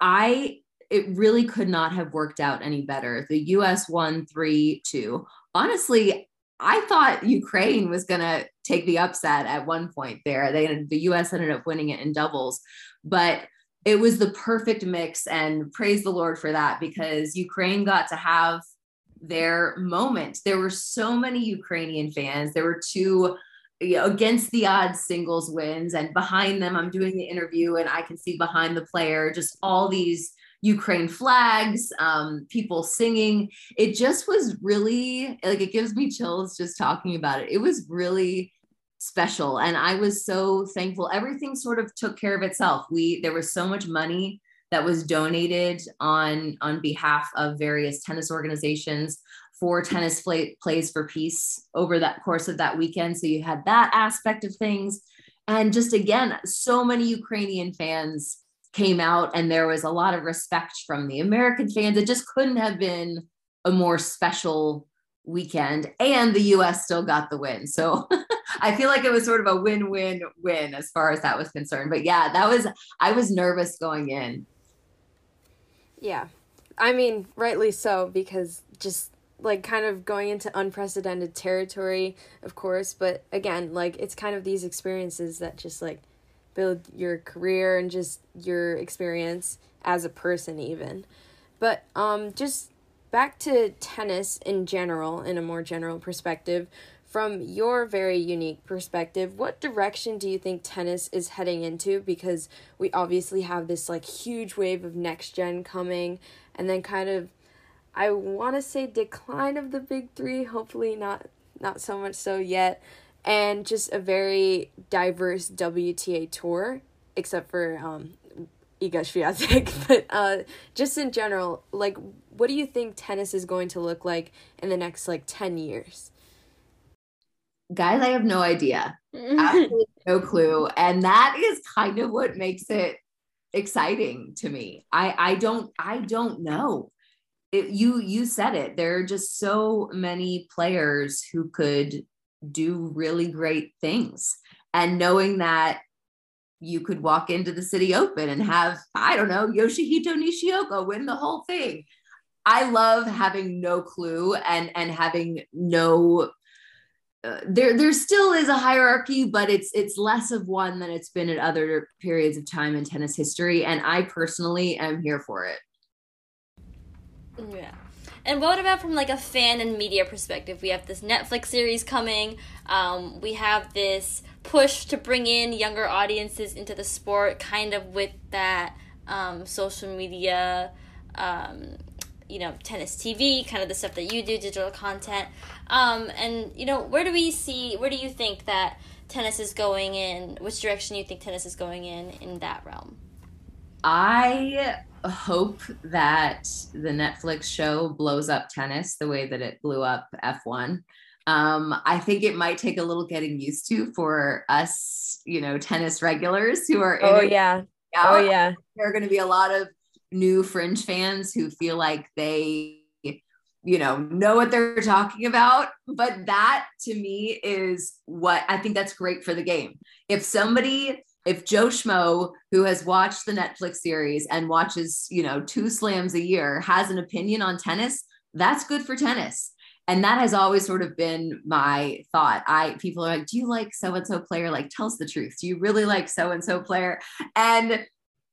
I, it really could not have worked out any better. The US won 3 2 honestly, I thought Ukraine was going to take the upset at one point there. They the US ended up winning it in doubles, but it was the perfect mix and praise the Lord for that because Ukraine got to have their moment. There were so many Ukrainian fans. There were two you know, against the odds singles wins and behind them I'm doing the interview and I can see behind the player just all these Ukraine flags, um, people singing. It just was really like it gives me chills just talking about it. It was really special and I was so thankful. Everything sort of took care of itself. We there was so much money that was donated on on behalf of various tennis organizations for tennis play, plays for peace over that course of that weekend. So you had that aspect of things. And just again, so many Ukrainian fans came out and there was a lot of respect from the American fans. It just couldn't have been a more special weekend and the US still got the win. So I feel like it was sort of a win-win-win as far as that was concerned. But yeah, that was I was nervous going in. Yeah. I mean, rightly so because just like kind of going into unprecedented territory, of course, but again, like it's kind of these experiences that just like build your career and just your experience as a person even. But um just back to tennis in general in a more general perspective, from your very unique perspective, what direction do you think tennis is heading into? Because we obviously have this like huge wave of next gen coming, and then kind of, I want to say decline of the big three. Hopefully not not so much so yet, and just a very diverse WTA tour, except for um, Iga Swiatek. but uh, just in general, like, what do you think tennis is going to look like in the next like ten years? guys, I have no idea. Absolutely no clue. And that is kind of what makes it exciting to me. I I don't I don't know. It, you you said it. There are just so many players who could do really great things. And knowing that you could walk into the Citi Open and have, I don't know, Yoshihito Nishioka win the whole thing. I love having no clue and and having no uh, there there still is a hierarchy but it's it's less of one than it's been at other periods of time in tennis history and i personally am here for it yeah. And what about from like a fan and media perspective? We have this netflix series coming. Um, we have this push to bring in younger audiences into the sport kind of with that um, social media um, you know tennis tv kind of the stuff that you do digital content. Um, and you know where do we see where do you think that tennis is going in? Which direction do you think tennis is going in in that realm? I hope that the netflix show blows up tennis the way that it blew up f1 um, I think it might take a little getting used to for us, you know, tennis regulars who are. oh yeah. Out. Oh yeah. There are going to be a lot of new fringe fans who feel like they you know know what they're talking about but that to me is what i think that's great for the game if somebody if joe schmo who has watched the netflix series and watches you know two slams a year has an opinion on tennis that's good for tennis. And that has always sort of been my thought. I people are like do you like so and so player? Like tell us the truth. Do you really like so and so player? And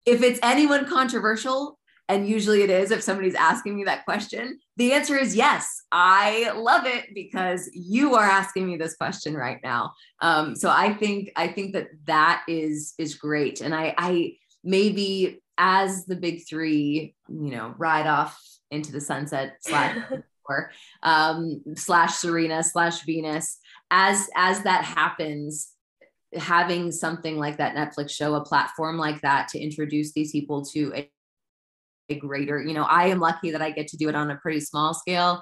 if it's anyone controversial, and usually it is if somebody's asking me that question, the answer is yes. I love it because you are asking me this question right now. Um, so I think I think that that is is great, and I I maybe as the big three, you know, ride off into the sunset slash or um, slash Serena slash Venus. As as that happens, having something like that Netflix show, a platform like that to introduce these people to a, a greater, you know, I am lucky that I get to do it on a pretty small scale.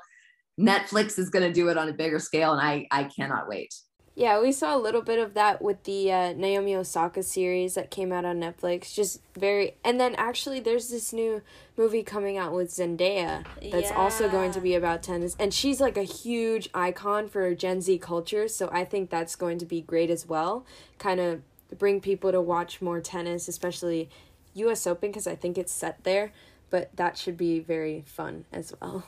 Netflix is going to do it on a bigger scale, and I I cannot wait. Yeah, we saw a little bit of that with the uh, Naomi Osaka series that came out on Netflix. Just very, and then actually, there's this new movie coming out with Zendaya that's yeah. also going to be about tennis, and she's like a huge icon for Gen Z culture. So I think that's going to be great as well. Kind of bring people to watch more tennis, especially U.S. Open, because I think it's set there. But that should be very fun as well.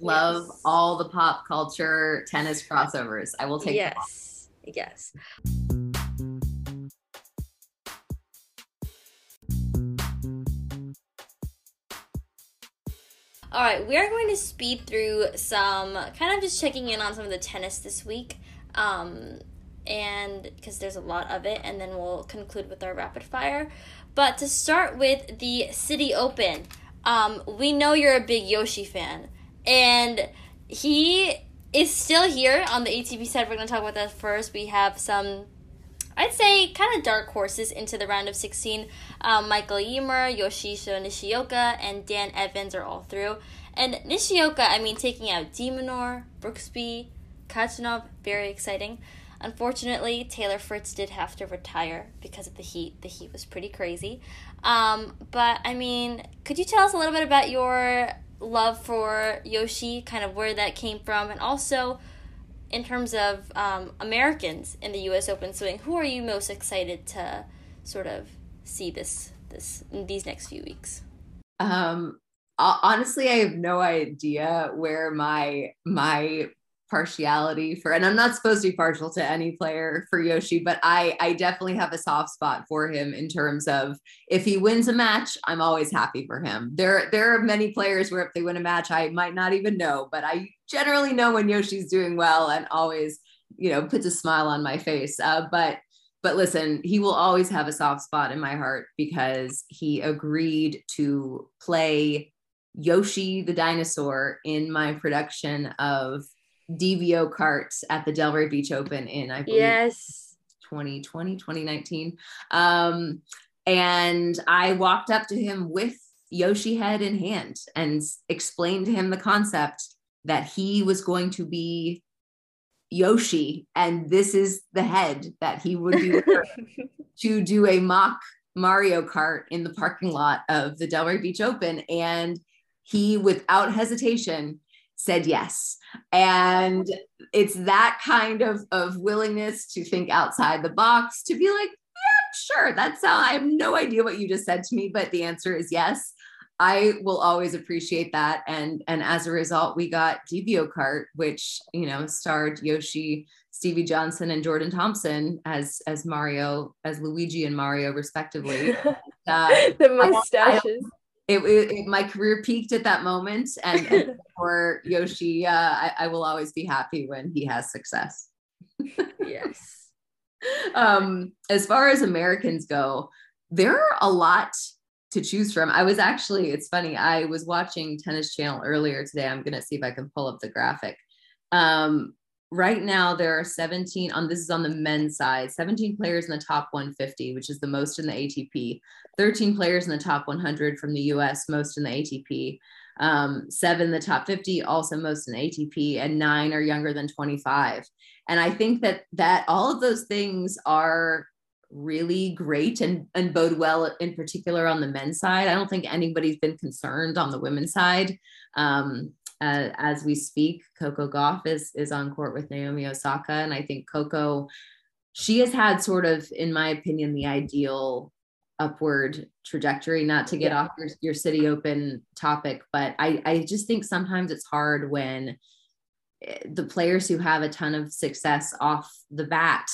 Love yes. all the pop culture tennis crossovers. I will take yes yes. All right, we are going to speed through some, kind of just checking in on some of the tennis this week. Um, and because there's a lot of it, and then we'll conclude with our rapid fire. But to start with the Citi Open, um, we know you're a big Yoshi fan, and he is still here on the ATP side. We're going to talk about that first. We have some, I'd say, kind of dark horses into the round of 16. Um, Michael Ymer, Yoshihito Nishioka, and Dan Evans are all through. And Nishioka, I mean, taking out de Minaur, Brooksby, Khachanov, very exciting. Unfortunately, Taylor Fritz did have to retire because of the heat. The heat was pretty crazy. Um, but I mean, could you tell us a little bit about your love for Yoshi, kind of where that came from, and also in terms of um, Americans in the U.S. Open swing, who are you most excited to sort of see this this these next few weeks? Um, honestly, I have no idea where my my partiality for and I'm not supposed to be partial to any player for Yoshi, but I I definitely have a soft spot for him in terms of if he wins a match, I'm always happy for him. There there are many players where if they win a match, I might not even know, but I generally know when Yoshi's doing well and always, you know, puts a smile on my face. Uh, but but listen, he will always have a soft spot in my heart because he agreed to play Yoshi the dinosaur in my production of DBO carts at the Delray Beach Open in I believe yes. 2020 2019 um, and I walked up to him with Yoshi head in hand and explained to him the concept that he was going to be Yoshi and this is the head that he would be to do a mock Mario Kart in the parking lot of the Delray Beach Open. And he without hesitation said yes. And it's that kind of of willingness to think outside the box to be like yeah sure that's how i have no idea what you just said to me but the answer is yes. I will always appreciate that. And and as a result we got DBO kart which you know starred yoshi stevie johnson and jordan thompson as as mario as luigi and mario respectively. Uh, the mustaches it, it, it, my career peaked at that moment and, and for yoshi uh, I, I, will always be happy when he has success. Yes. Um, as far as americans go there are a lot to choose from. I was actually it's funny i was watching tennis channel earlier today. I'm gonna see if i can pull up the graphic. Um, right now there are 17 on this is on the men's side 17 players in the top 150 which is the most in the atp 13 players in the top 100 from the us most in the atp um, seven in the top 50 also most in atp and nine are younger than 25 and i think that that all of those things are really great and, and bode well in particular on the men's side. I don't think anybody's been concerned on the women's side. Um, uh, as we speak. Coco Gauff is is on court with Naomi Osaka, and I think Coco, she has had sort of, in my opinion, the ideal upward trajectory. Not to get yeah. off your, your Citi Open topic, but I I just think sometimes it's hard when eh, the players who have a ton of success off the bat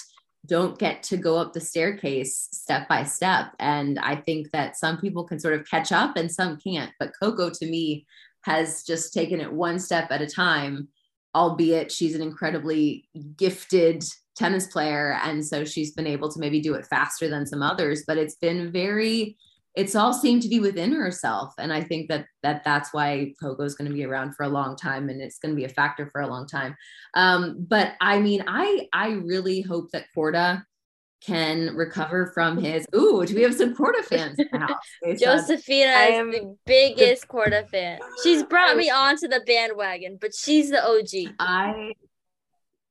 don't get to go up the staircase step by step. And I think that some people can sort of catch up and some can't. But Coco, to me, has just taken it one step at a time, albeit she's an incredibly gifted tennis player. And so she's been able to maybe do it faster than some others, but it's been very, it's all seemed to be within herself. And I think that, that that's why Coco is going to be around for a long time and it's going to be a factor for a long time. Um, but I mean, I, I really hope that Korda can recover from his. Ooh, do we have some Korda fans in the house? Josephina is the biggest Korda fan. She's brought me onto the bandwagon, but she's the OG. I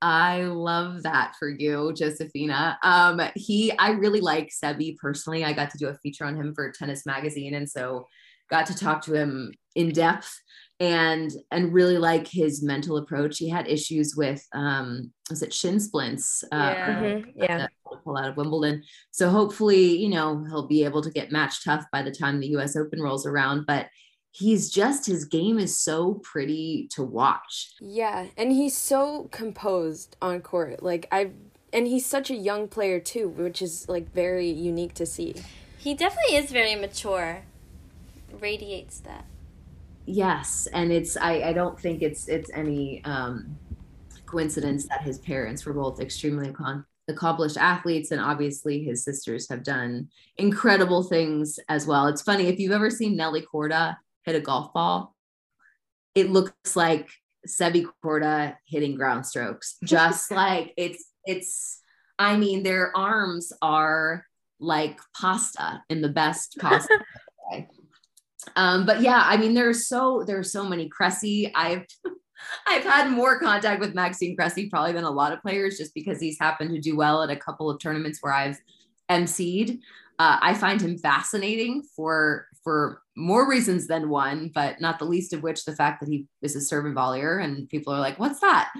I love that for you, Josephina. Um, he, I really like Sebi personally. I got to do a feature on him for Tennis Magazine, and so got to talk to him in depth and and really like his mental approach. He had issues with um was it shin splints uh yeah, mm-hmm. yeah. pull out of Wimbledon. So hopefully, you know, he'll be able to get match tough by the time the US Open rolls around, but he's just his game is so pretty to watch. Yeah, and he's so composed on court. Like I and he's such a young player too, which is like very unique to see. He definitely is very mature. Radiates that yes and it's i i don't think it's it's any um coincidence that his parents were both extremely con- accomplished athletes and obviously his sisters have done incredible things as well. It's funny if you've ever seen nelly korda hit a golf ball it looks like sebi korda hitting ground strokes. Just like it's it's i mean their arms are like pasta in the best way um, but yeah, I mean, there's so there's so many Cressy. I've I've had more contact with Maxime Cressy probably than a lot of players, just because he's happened to do well at a couple of tournaments where I've emceed. Uh, I find him fascinating for for more reasons than one, but not the least of which the fact that he is a serve-and-volleyer, and people are like, "What's that?"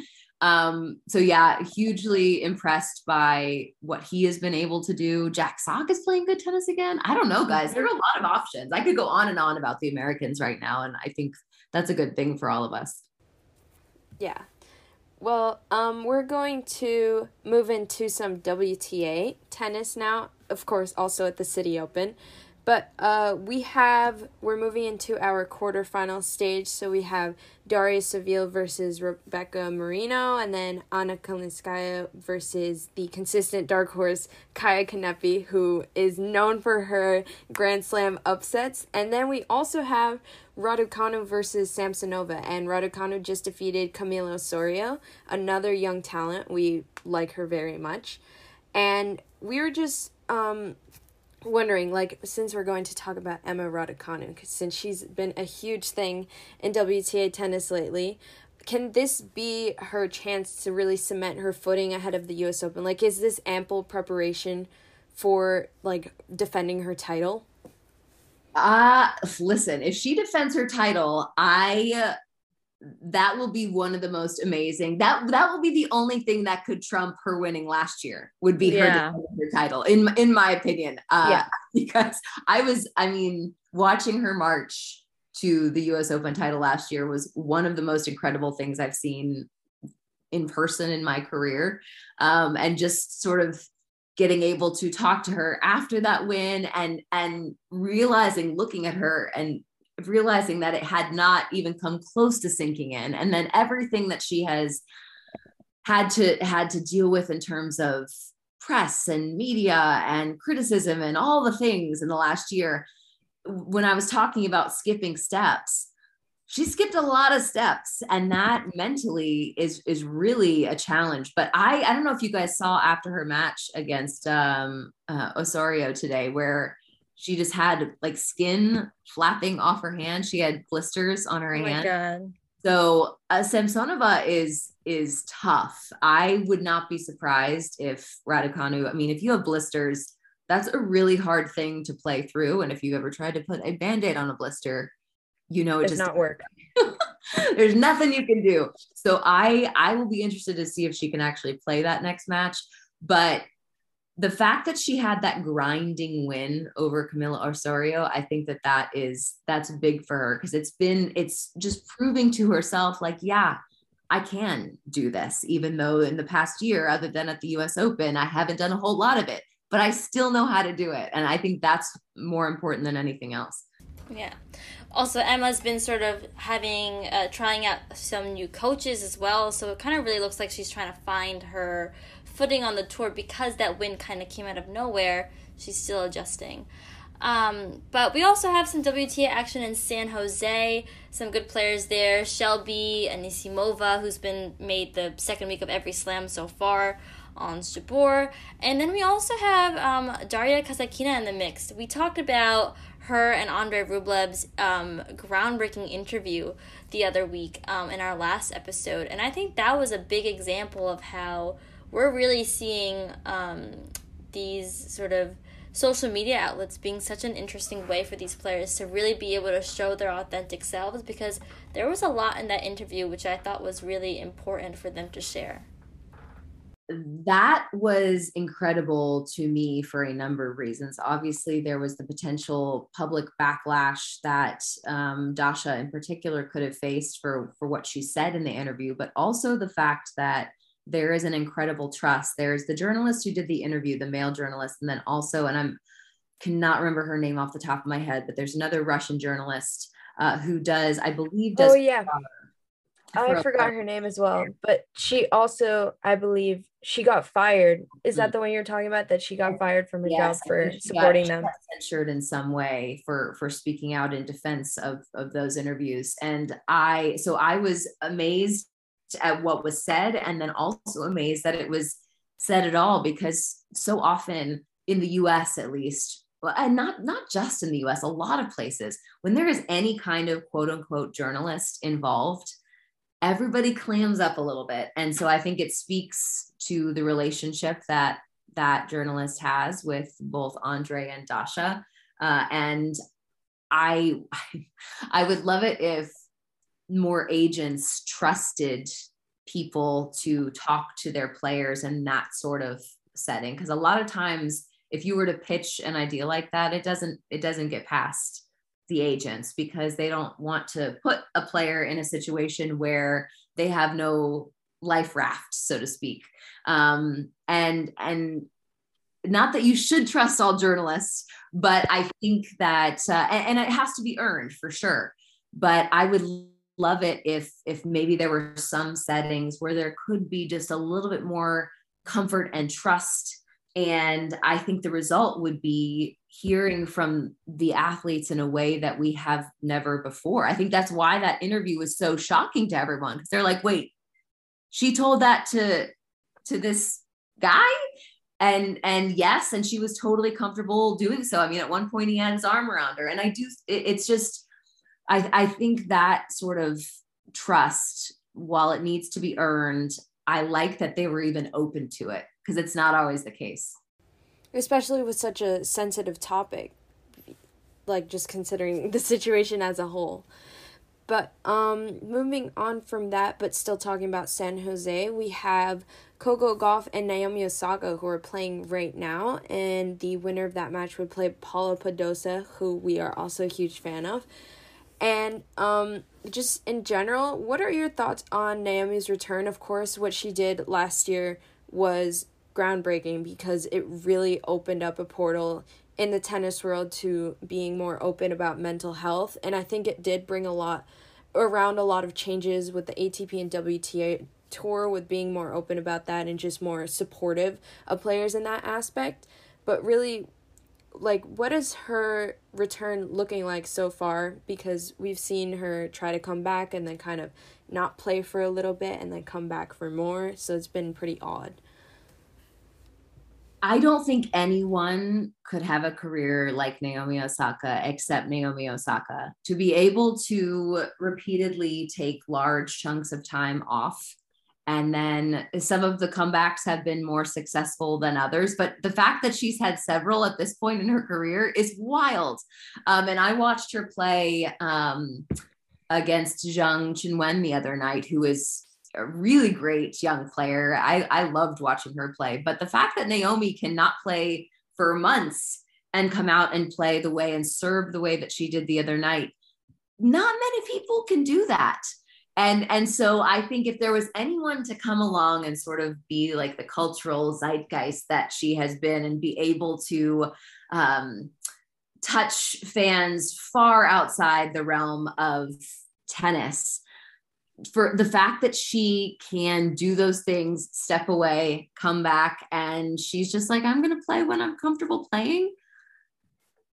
Um, so yeah, hugely impressed by what he has been able to do. Jack Sock is playing good tennis again. I don't know, guys. There are a lot of options. I could go on and on about the Americans right now, and I think that's a good thing for all of us. Yeah. Well, um, we're going to move into some WTA tennis now. Of course, also at the Citi Open. But uh, we have, we're moving into our quarterfinal stage. So we have Daria Saville versus Rebecca Marino, and then Anna Kalinskaya versus the consistent dark horse Kaia Kanepi, who is known for her Grand Slam upsets. And then we also have Raducanu versus Samsonova, and Raducanu just defeated Camila Osorio, another young talent. We like her very much. And we were just um, wondering, like, since we're going to talk about Emma Raducanu, since she's been a huge thing in WTA tennis lately, can this be her chance to really cement her footing ahead of the U.S. Open? Like, is this ample preparation for like defending her title? Uh listen, if she defends her title, I that will be one of the most amazing. That that will be the only thing that could trump her winning last year. Would be yeah. her, her title, in in my opinion. Uh, yeah, because I was, I mean, watching her march to the U.S. Open title last year was one of the most incredible things I've seen in person in my career, um, and just sort of getting able to talk to her after that win and and realizing looking at her and realizing that it had not even come close to sinking in and then everything that she has had to had to deal with in terms of press and media and criticism and all the things in the last year when i was talking about skipping steps she skipped a lot of steps and that mentally is is really a challenge. But i i don't know if you guys saw after her match against um uh, osorio today where she just had like skin flapping off her hand. She had blisters on her oh hand. So uh, Samsonova is is tough. I would not be surprised if Raducanu. I mean, if you have blisters, that's a really hard thing to play through. And if you ever tried to put a band-aid on a blister, you know it Does just not work. There's nothing you can do. So I I will be interested to see if she can actually play that next match. But the fact that she had that grinding win over Camila Osorio, I think that that is that's big for her because it's been it's just proving to herself like yeah, I can do this even though in the past year other than at the US Open I haven't done a whole lot of it, but I still know how to do it and I think that's more important than anything else. Yeah. Also, Emma's been sort of having uh, trying out some new coaches as well, so it kind of really looks like she's trying to find her footing on the tour because that win kind of came out of nowhere. She's still adjusting. Um, but we also have some WTA action in San Jose. Some good players there. Shelby Anisimova, who's been made the second week of every slam so far Ons Jabeur. And then we also have um, Daria Kasatkina in the mix. We talked about her and Andre Rublev's um, groundbreaking interview the other week um, in our last episode. And I think that was a big example of how we're really seeing um, these sort of social media outlets being such an interesting way for these players to really be able to show their authentic selves because there was a lot in that interview which I thought was really important for them to share. That was incredible to me for a number of reasons. Obviously, there was the potential public backlash that um, Dasha, in particular, could have faced for for what she said in the interview, but also the fact that there is an incredible trust. There's the journalist who did the interview, the male journalist, and then also, and I'm cannot remember her name off the top of my head, but there's another Russian journalist uh, who does, I believe, does. Oh yeah. I forgot her name as well, but she also, I believe, she got fired. Is that mm. the one you're talking about? That she got fired from her yes, job for supporting got, them? censured in some way for for speaking out in defense of of those interviews, and I so I was amazed at what was said and then also amazed that it was said at all because so often in the US at least and not not just in the US a lot of places when there is any kind of quote unquote journalist involved everybody clams up a little bit. And so I think it speaks to the relationship that that journalist has with both Andre and Dasha. Uh, and I I would love it if more agents trusted people to talk to their players in that sort of setting. Because a lot of times if you were to pitch an idea like that it doesn't it doesn't get past the agents because they don't want to put a player in a situation where they have no life raft so to speak. Um, and and not that you should trust all journalists but i think that uh, and, and it has to be earned for sure. But i would love it if if maybe there were some settings where there could be just a little bit more comfort and trust. And i think the result would be hearing from the athletes in a way that we have never before. I think that's why that interview was so shocking to everyone because they're like wait she told that to to this guy? And and yes and she was totally comfortable doing so. I mean at one point he had his arm around her and i do it, it's just I, I think that sort of trust, while it needs to be earned, I like that they were even open to it because it's not always the case. Especially with such a sensitive topic, like just considering the situation as a whole. But um, moving on from that, but still talking about San Jose, we have Coco Gauff and Naomi Osaka who are playing right now, and the winner of that match would play Paula Badosa, who we are also a huge fan of. And um, just in general, what are your thoughts on Naomi's return? Of course, what she did last year was groundbreaking because it really opened up a portal in the tennis world to being more open about mental health. And I think it did bring a lot around a lot of changes with the ATP and WTA tour with being more open about that and just more supportive of players in that aspect. But really, like what is her return looking like so far? Because we've seen her try to come back and then kind of not play for a little bit and then come back for more. So it's been pretty odd. I don't think anyone could have a career like Naomi Osaka except Naomi Osaka. To be able to repeatedly take large chunks of time off and then some of the comebacks have been more successful than others. But the fact that she's had several at this point in her career is wild. Um, and I watched her play um, against Zheng Qinwen the other night, who is a really great young player. I, I loved watching her play. But the fact that Naomi cannot play for months and come out and play the way and serve the way that she did the other night, not many people can do that and and so i think if there was anyone to come along and sort of be like the cultural zeitgeist that she has been and be able to um, touch fans far outside the realm of tennis for the fact that she can do those things step away come back and she's just like i'm going to play when i'm comfortable playing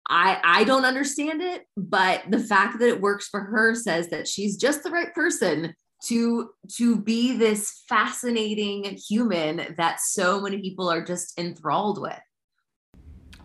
I I don't understand it, but the fact that it works for her says that she's just the right person to to be this fascinating human that so many people are just enthralled with.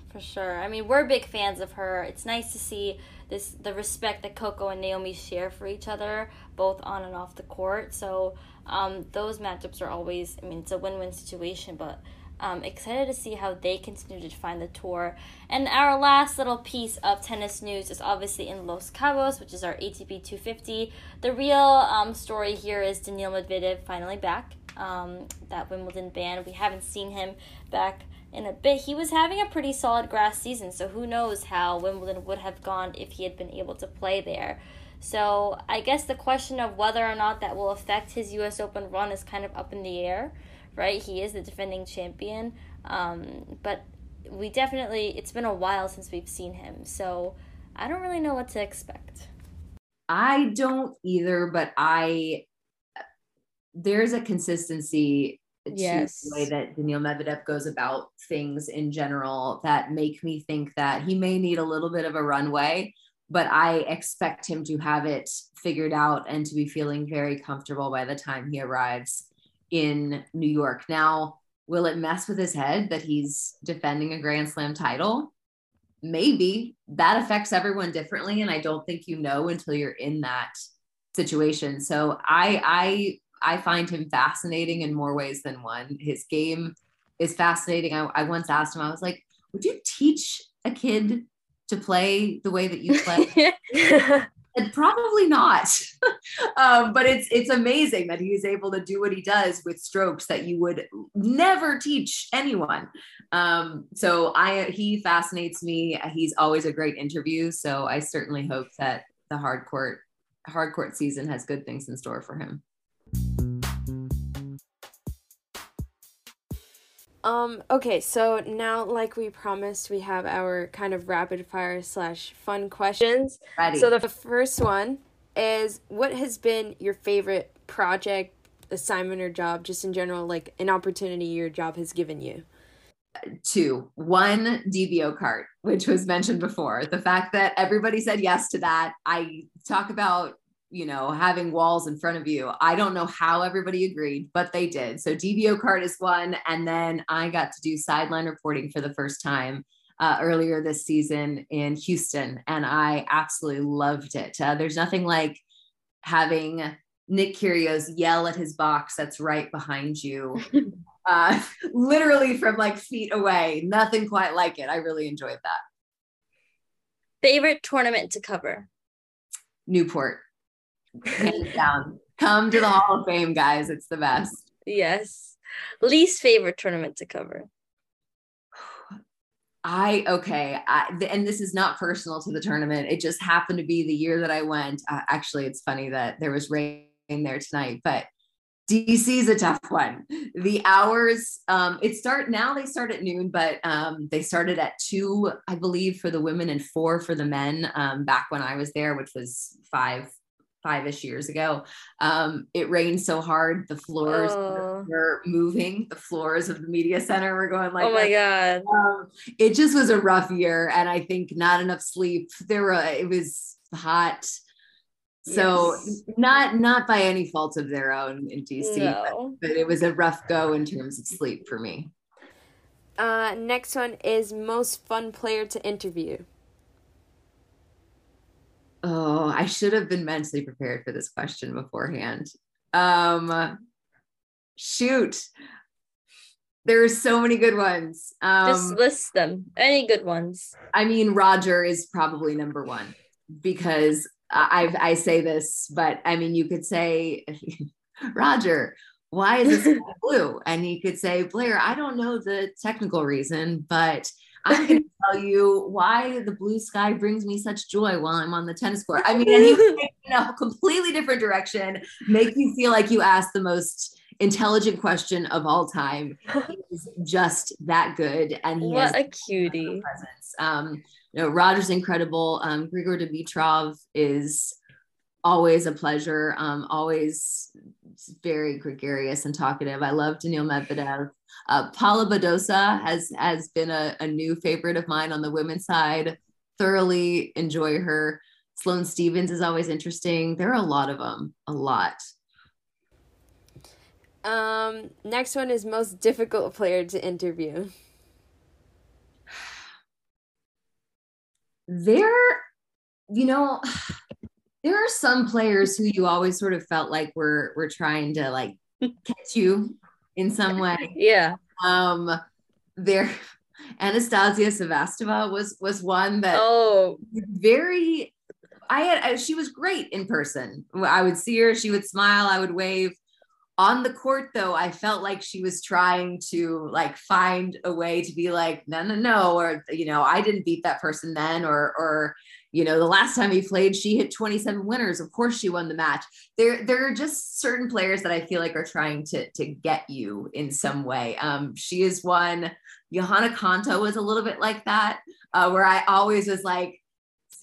For sure. I mean, we're big fans of her. It's nice to see this the respect that Coco and Naomi share for each other, both on and off the court. So um, those matchups are always. I mean, it's a win-win situation, but um, excited to see how they continue to define the tour. And our last little piece of tennis news is obviously in Los Cabos, which is our ATP 250. The real um, story here is Daniil Medvedev finally back. Um, that Wimbledon ban. We haven't seen him back in a bit. He was having a pretty solid grass season, so who knows how Wimbledon would have gone if he had been able to play there. So I guess the question of whether or not that will affect his U.S. Open run is kind of up in the air right? He is the defending champion. Um, but we definitely, it's been a while since we've seen him. So I don't really know what to expect. I don't either, but I, there's a consistency yes. to the way that Daniil Medvedev goes about things in general that make me think that he may need a little bit of a runway, but I expect him to have it figured out and to be feeling very comfortable by the time he arrives in New York. Now, will it mess with his head that he's defending a Grand Slam title? Maybe that affects everyone differently. And I don't think you know until you're in that situation. So I, I, I find him fascinating in more ways than one. His game is fascinating. I, I once asked him, I was like, would you teach a kid to play the way that you play? said, probably not. um, but it's it's amazing that he's able to do what he does with strokes that you would never teach anyone. Um, so I he fascinates me. He's always a great interview. So I certainly hope that the hard court hard court season has good things in store for him. Um, okay, so now, like we promised, we have our kind of rapid fire slash fun questions. Ready. So the first one is what has been your favorite project, assignment, or job, just in general, like an opportunity your job has given you? Two. One, DBO cart, which was mentioned before. The fact that everybody said yes to that. I talk about you know, having walls in front of you. I don't know how everybody agreed, but they did. So DBO cart is one. And then I got to do sideline reporting for the first time uh, earlier this season in Houston. And I absolutely loved it. Uh, there's nothing like having Nick Kyrgios yell at his box that's right behind you. uh, literally from like feet away. Nothing quite like it. I really enjoyed that. Favorite tournament to cover? Newport hands down. Come to the Hall of Fame, guys. It's the best. Yes. Least favorite tournament to cover. I okay, I, and this is not personal to the tournament. It just happened to be the year that I went. Uh, actually, it's funny that there was rain there tonight, but DC is a tough one. The hours, um, it start now. They start at noon, but um, they started at two, I believe, for the women and four for the men. Um, back when I was there, which was five five-ish years ago. Um, it rained so hard the floors oh. were moving the floors of the media center were going like oh my god. Um, it just was a rough year and i think not enough sleep. There were it was hot. So yes. not not by any fault of their own in dc no. but, but it was a rough go in terms of sleep for me. Uh, next one is most fun player to interview Oh, I should have been mentally prepared for this question beforehand. Um, shoot. There are so many good ones. Um, Just list them. Any good ones. I mean, Roger is probably number one because I I say this, but I mean, you could say, Roger, why is this blue? And he could say, Blair, I don't know the technical reason, but I'm going to tell you why the blue sky brings me such joy while I'm on the tennis court. I mean, and he would take in a completely different direction, make you feel like you asked the most intelligent question of all time. He's just that good, and he what a cutie presence. Um, you know, Roger's incredible. Um, Grigor Dimitrov is always a pleasure. Um, always very gregarious and talkative. I love Daniil Medvedev. Uh, Paula Badosa has has been a, a new favorite of mine on the women's side. Thoroughly enjoy her. Sloane Stevens is always interesting. There are a lot of them, a lot. Um, next one is most difficult player to interview. There, you know, there are some players who you always sort of felt like were were trying to like catch you in some way. Yeah. Um, there, Anastasia Sevastova was was one that oh very. I had I, she was great in person. I would see her, she would smile, I would wave. On the court, though, I felt like she was trying to like find a way to be like, no, no, no, or you know, I didn't beat that person then, or or you know, the last time he played, she hit 27 winners. Of course, she won the match. There, there are just certain players that I feel like are trying to to get you in some way. Um, she is one. Johanna Konta was a little bit like that, uh, where I always was like,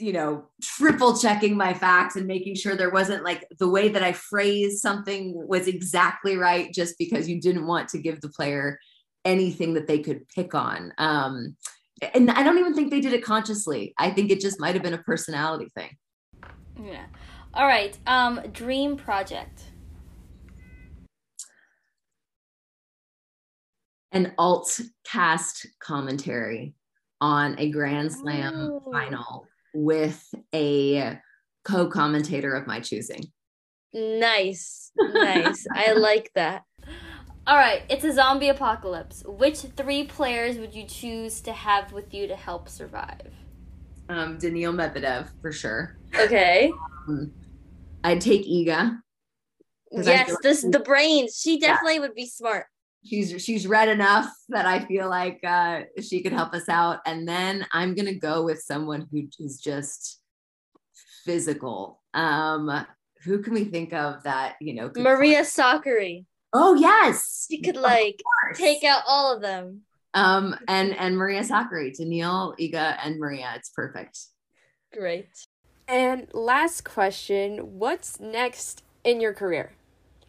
you know, triple checking my facts and making sure there wasn't like the way that I phrased something was exactly right, just because you didn't want to give the player anything that they could pick on. Um, and I don't even think they did it consciously. I think it just might have been a personality thing. Yeah. All right. Um, dream project. An alt cast commentary on a Grand Slam oh. final with a co-commentator of my choosing. Nice. Nice. I like that. All right, it's a zombie apocalypse. Which three players would you choose to have with you to help survive? Um, Daniil Medvedev for sure. Okay. Um, I'd take Iga. 'cause I Yes, feel like this the brains. She definitely would be smart. she's she's read enough that I feel like uh, she could help us out. And then I'm gonna go with someone who is just physical. Um, who can we think of that you know? could- Maria Sakkari. Oh yes, She could like take out all of them. um and and Maria Sakkari, Daniil, Iga, and Maria. It's perfect. Great. And last question What's next in your career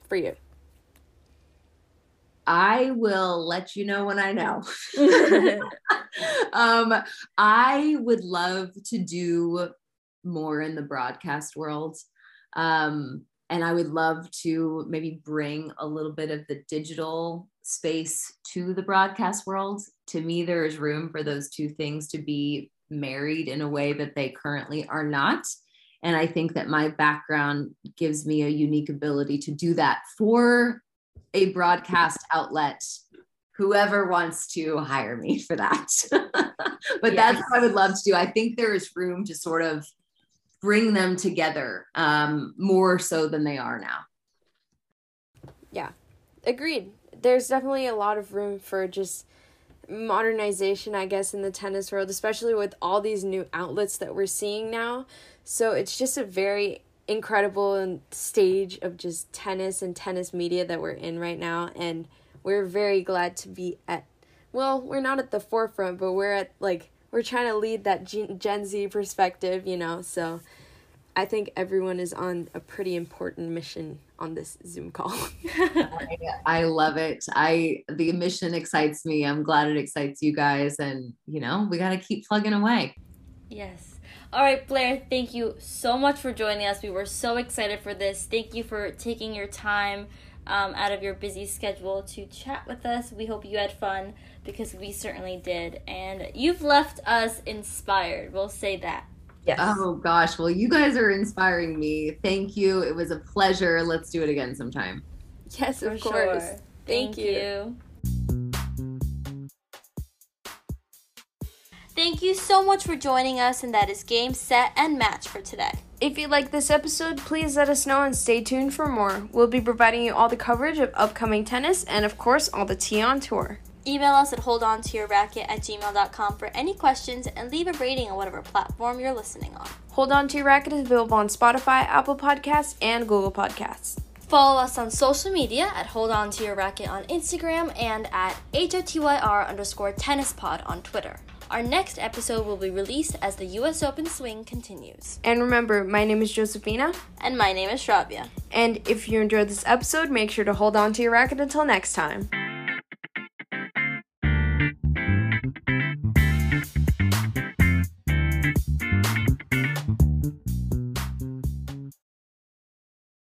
for you? I will let you know when I know. um, I would love to do more in the broadcast world. Um, and I would love to maybe bring a little bit of the digital space to the broadcast world. To me, there is room for those two things to be married in a way that they currently are not. And I think that my background gives me a unique ability to do that for a broadcast outlet whoever wants to hire me for that but that's what i would love to do i think there is room to sort of bring them together um, more so than they are now Yeah, Agreed. There's definitely a lot of room for just modernization, I guess, in the tennis world, especially with all these new outlets that we're seeing now. So it's just a very incredible stage of just tennis and tennis media that we're in right now. And we're very glad to be at, well, we're not at the forefront, but we're at like, we're trying to lead that Gen, Gen Z perspective, you know? So I think everyone is on a pretty important mission on this Zoom call. I, I love it i the mission excites me i'm glad it excites you guys and you know we got to keep plugging away Yes. All right, Blair, thank you so much for joining us. We were so excited for this. Thank you for taking your time um, out of your busy schedule to chat with us. We hope you had fun because we certainly did. And you've left us inspired. We'll say that. Yes. oh gosh well you guys are inspiring me thank you it was a pleasure let's do it again sometime yes, For of course. sure. Thank you. Thank you so much for joining us, and that is game, set, and match for today. If you like this episode, please let us know and stay tuned for more. We'll be providing you all the coverage of upcoming tennis and, of course, all the tea on tour. Email us at holdontoyourracket at gmail.com for any questions and leave a rating on whatever platform you're listening on. Hold On To Your Racket is available on Spotify, Apple Podcasts, and Google Podcasts. Follow us on social media at Hold On To Your Racket on Instagram and at HOTYR underscore tennis pod on Twitter. Our next episode will be released as the US Open swing continues. And remember, my name is Josephina, And my name is Shravya. and if you enjoyed this episode, make sure to hold on to your racket until next time.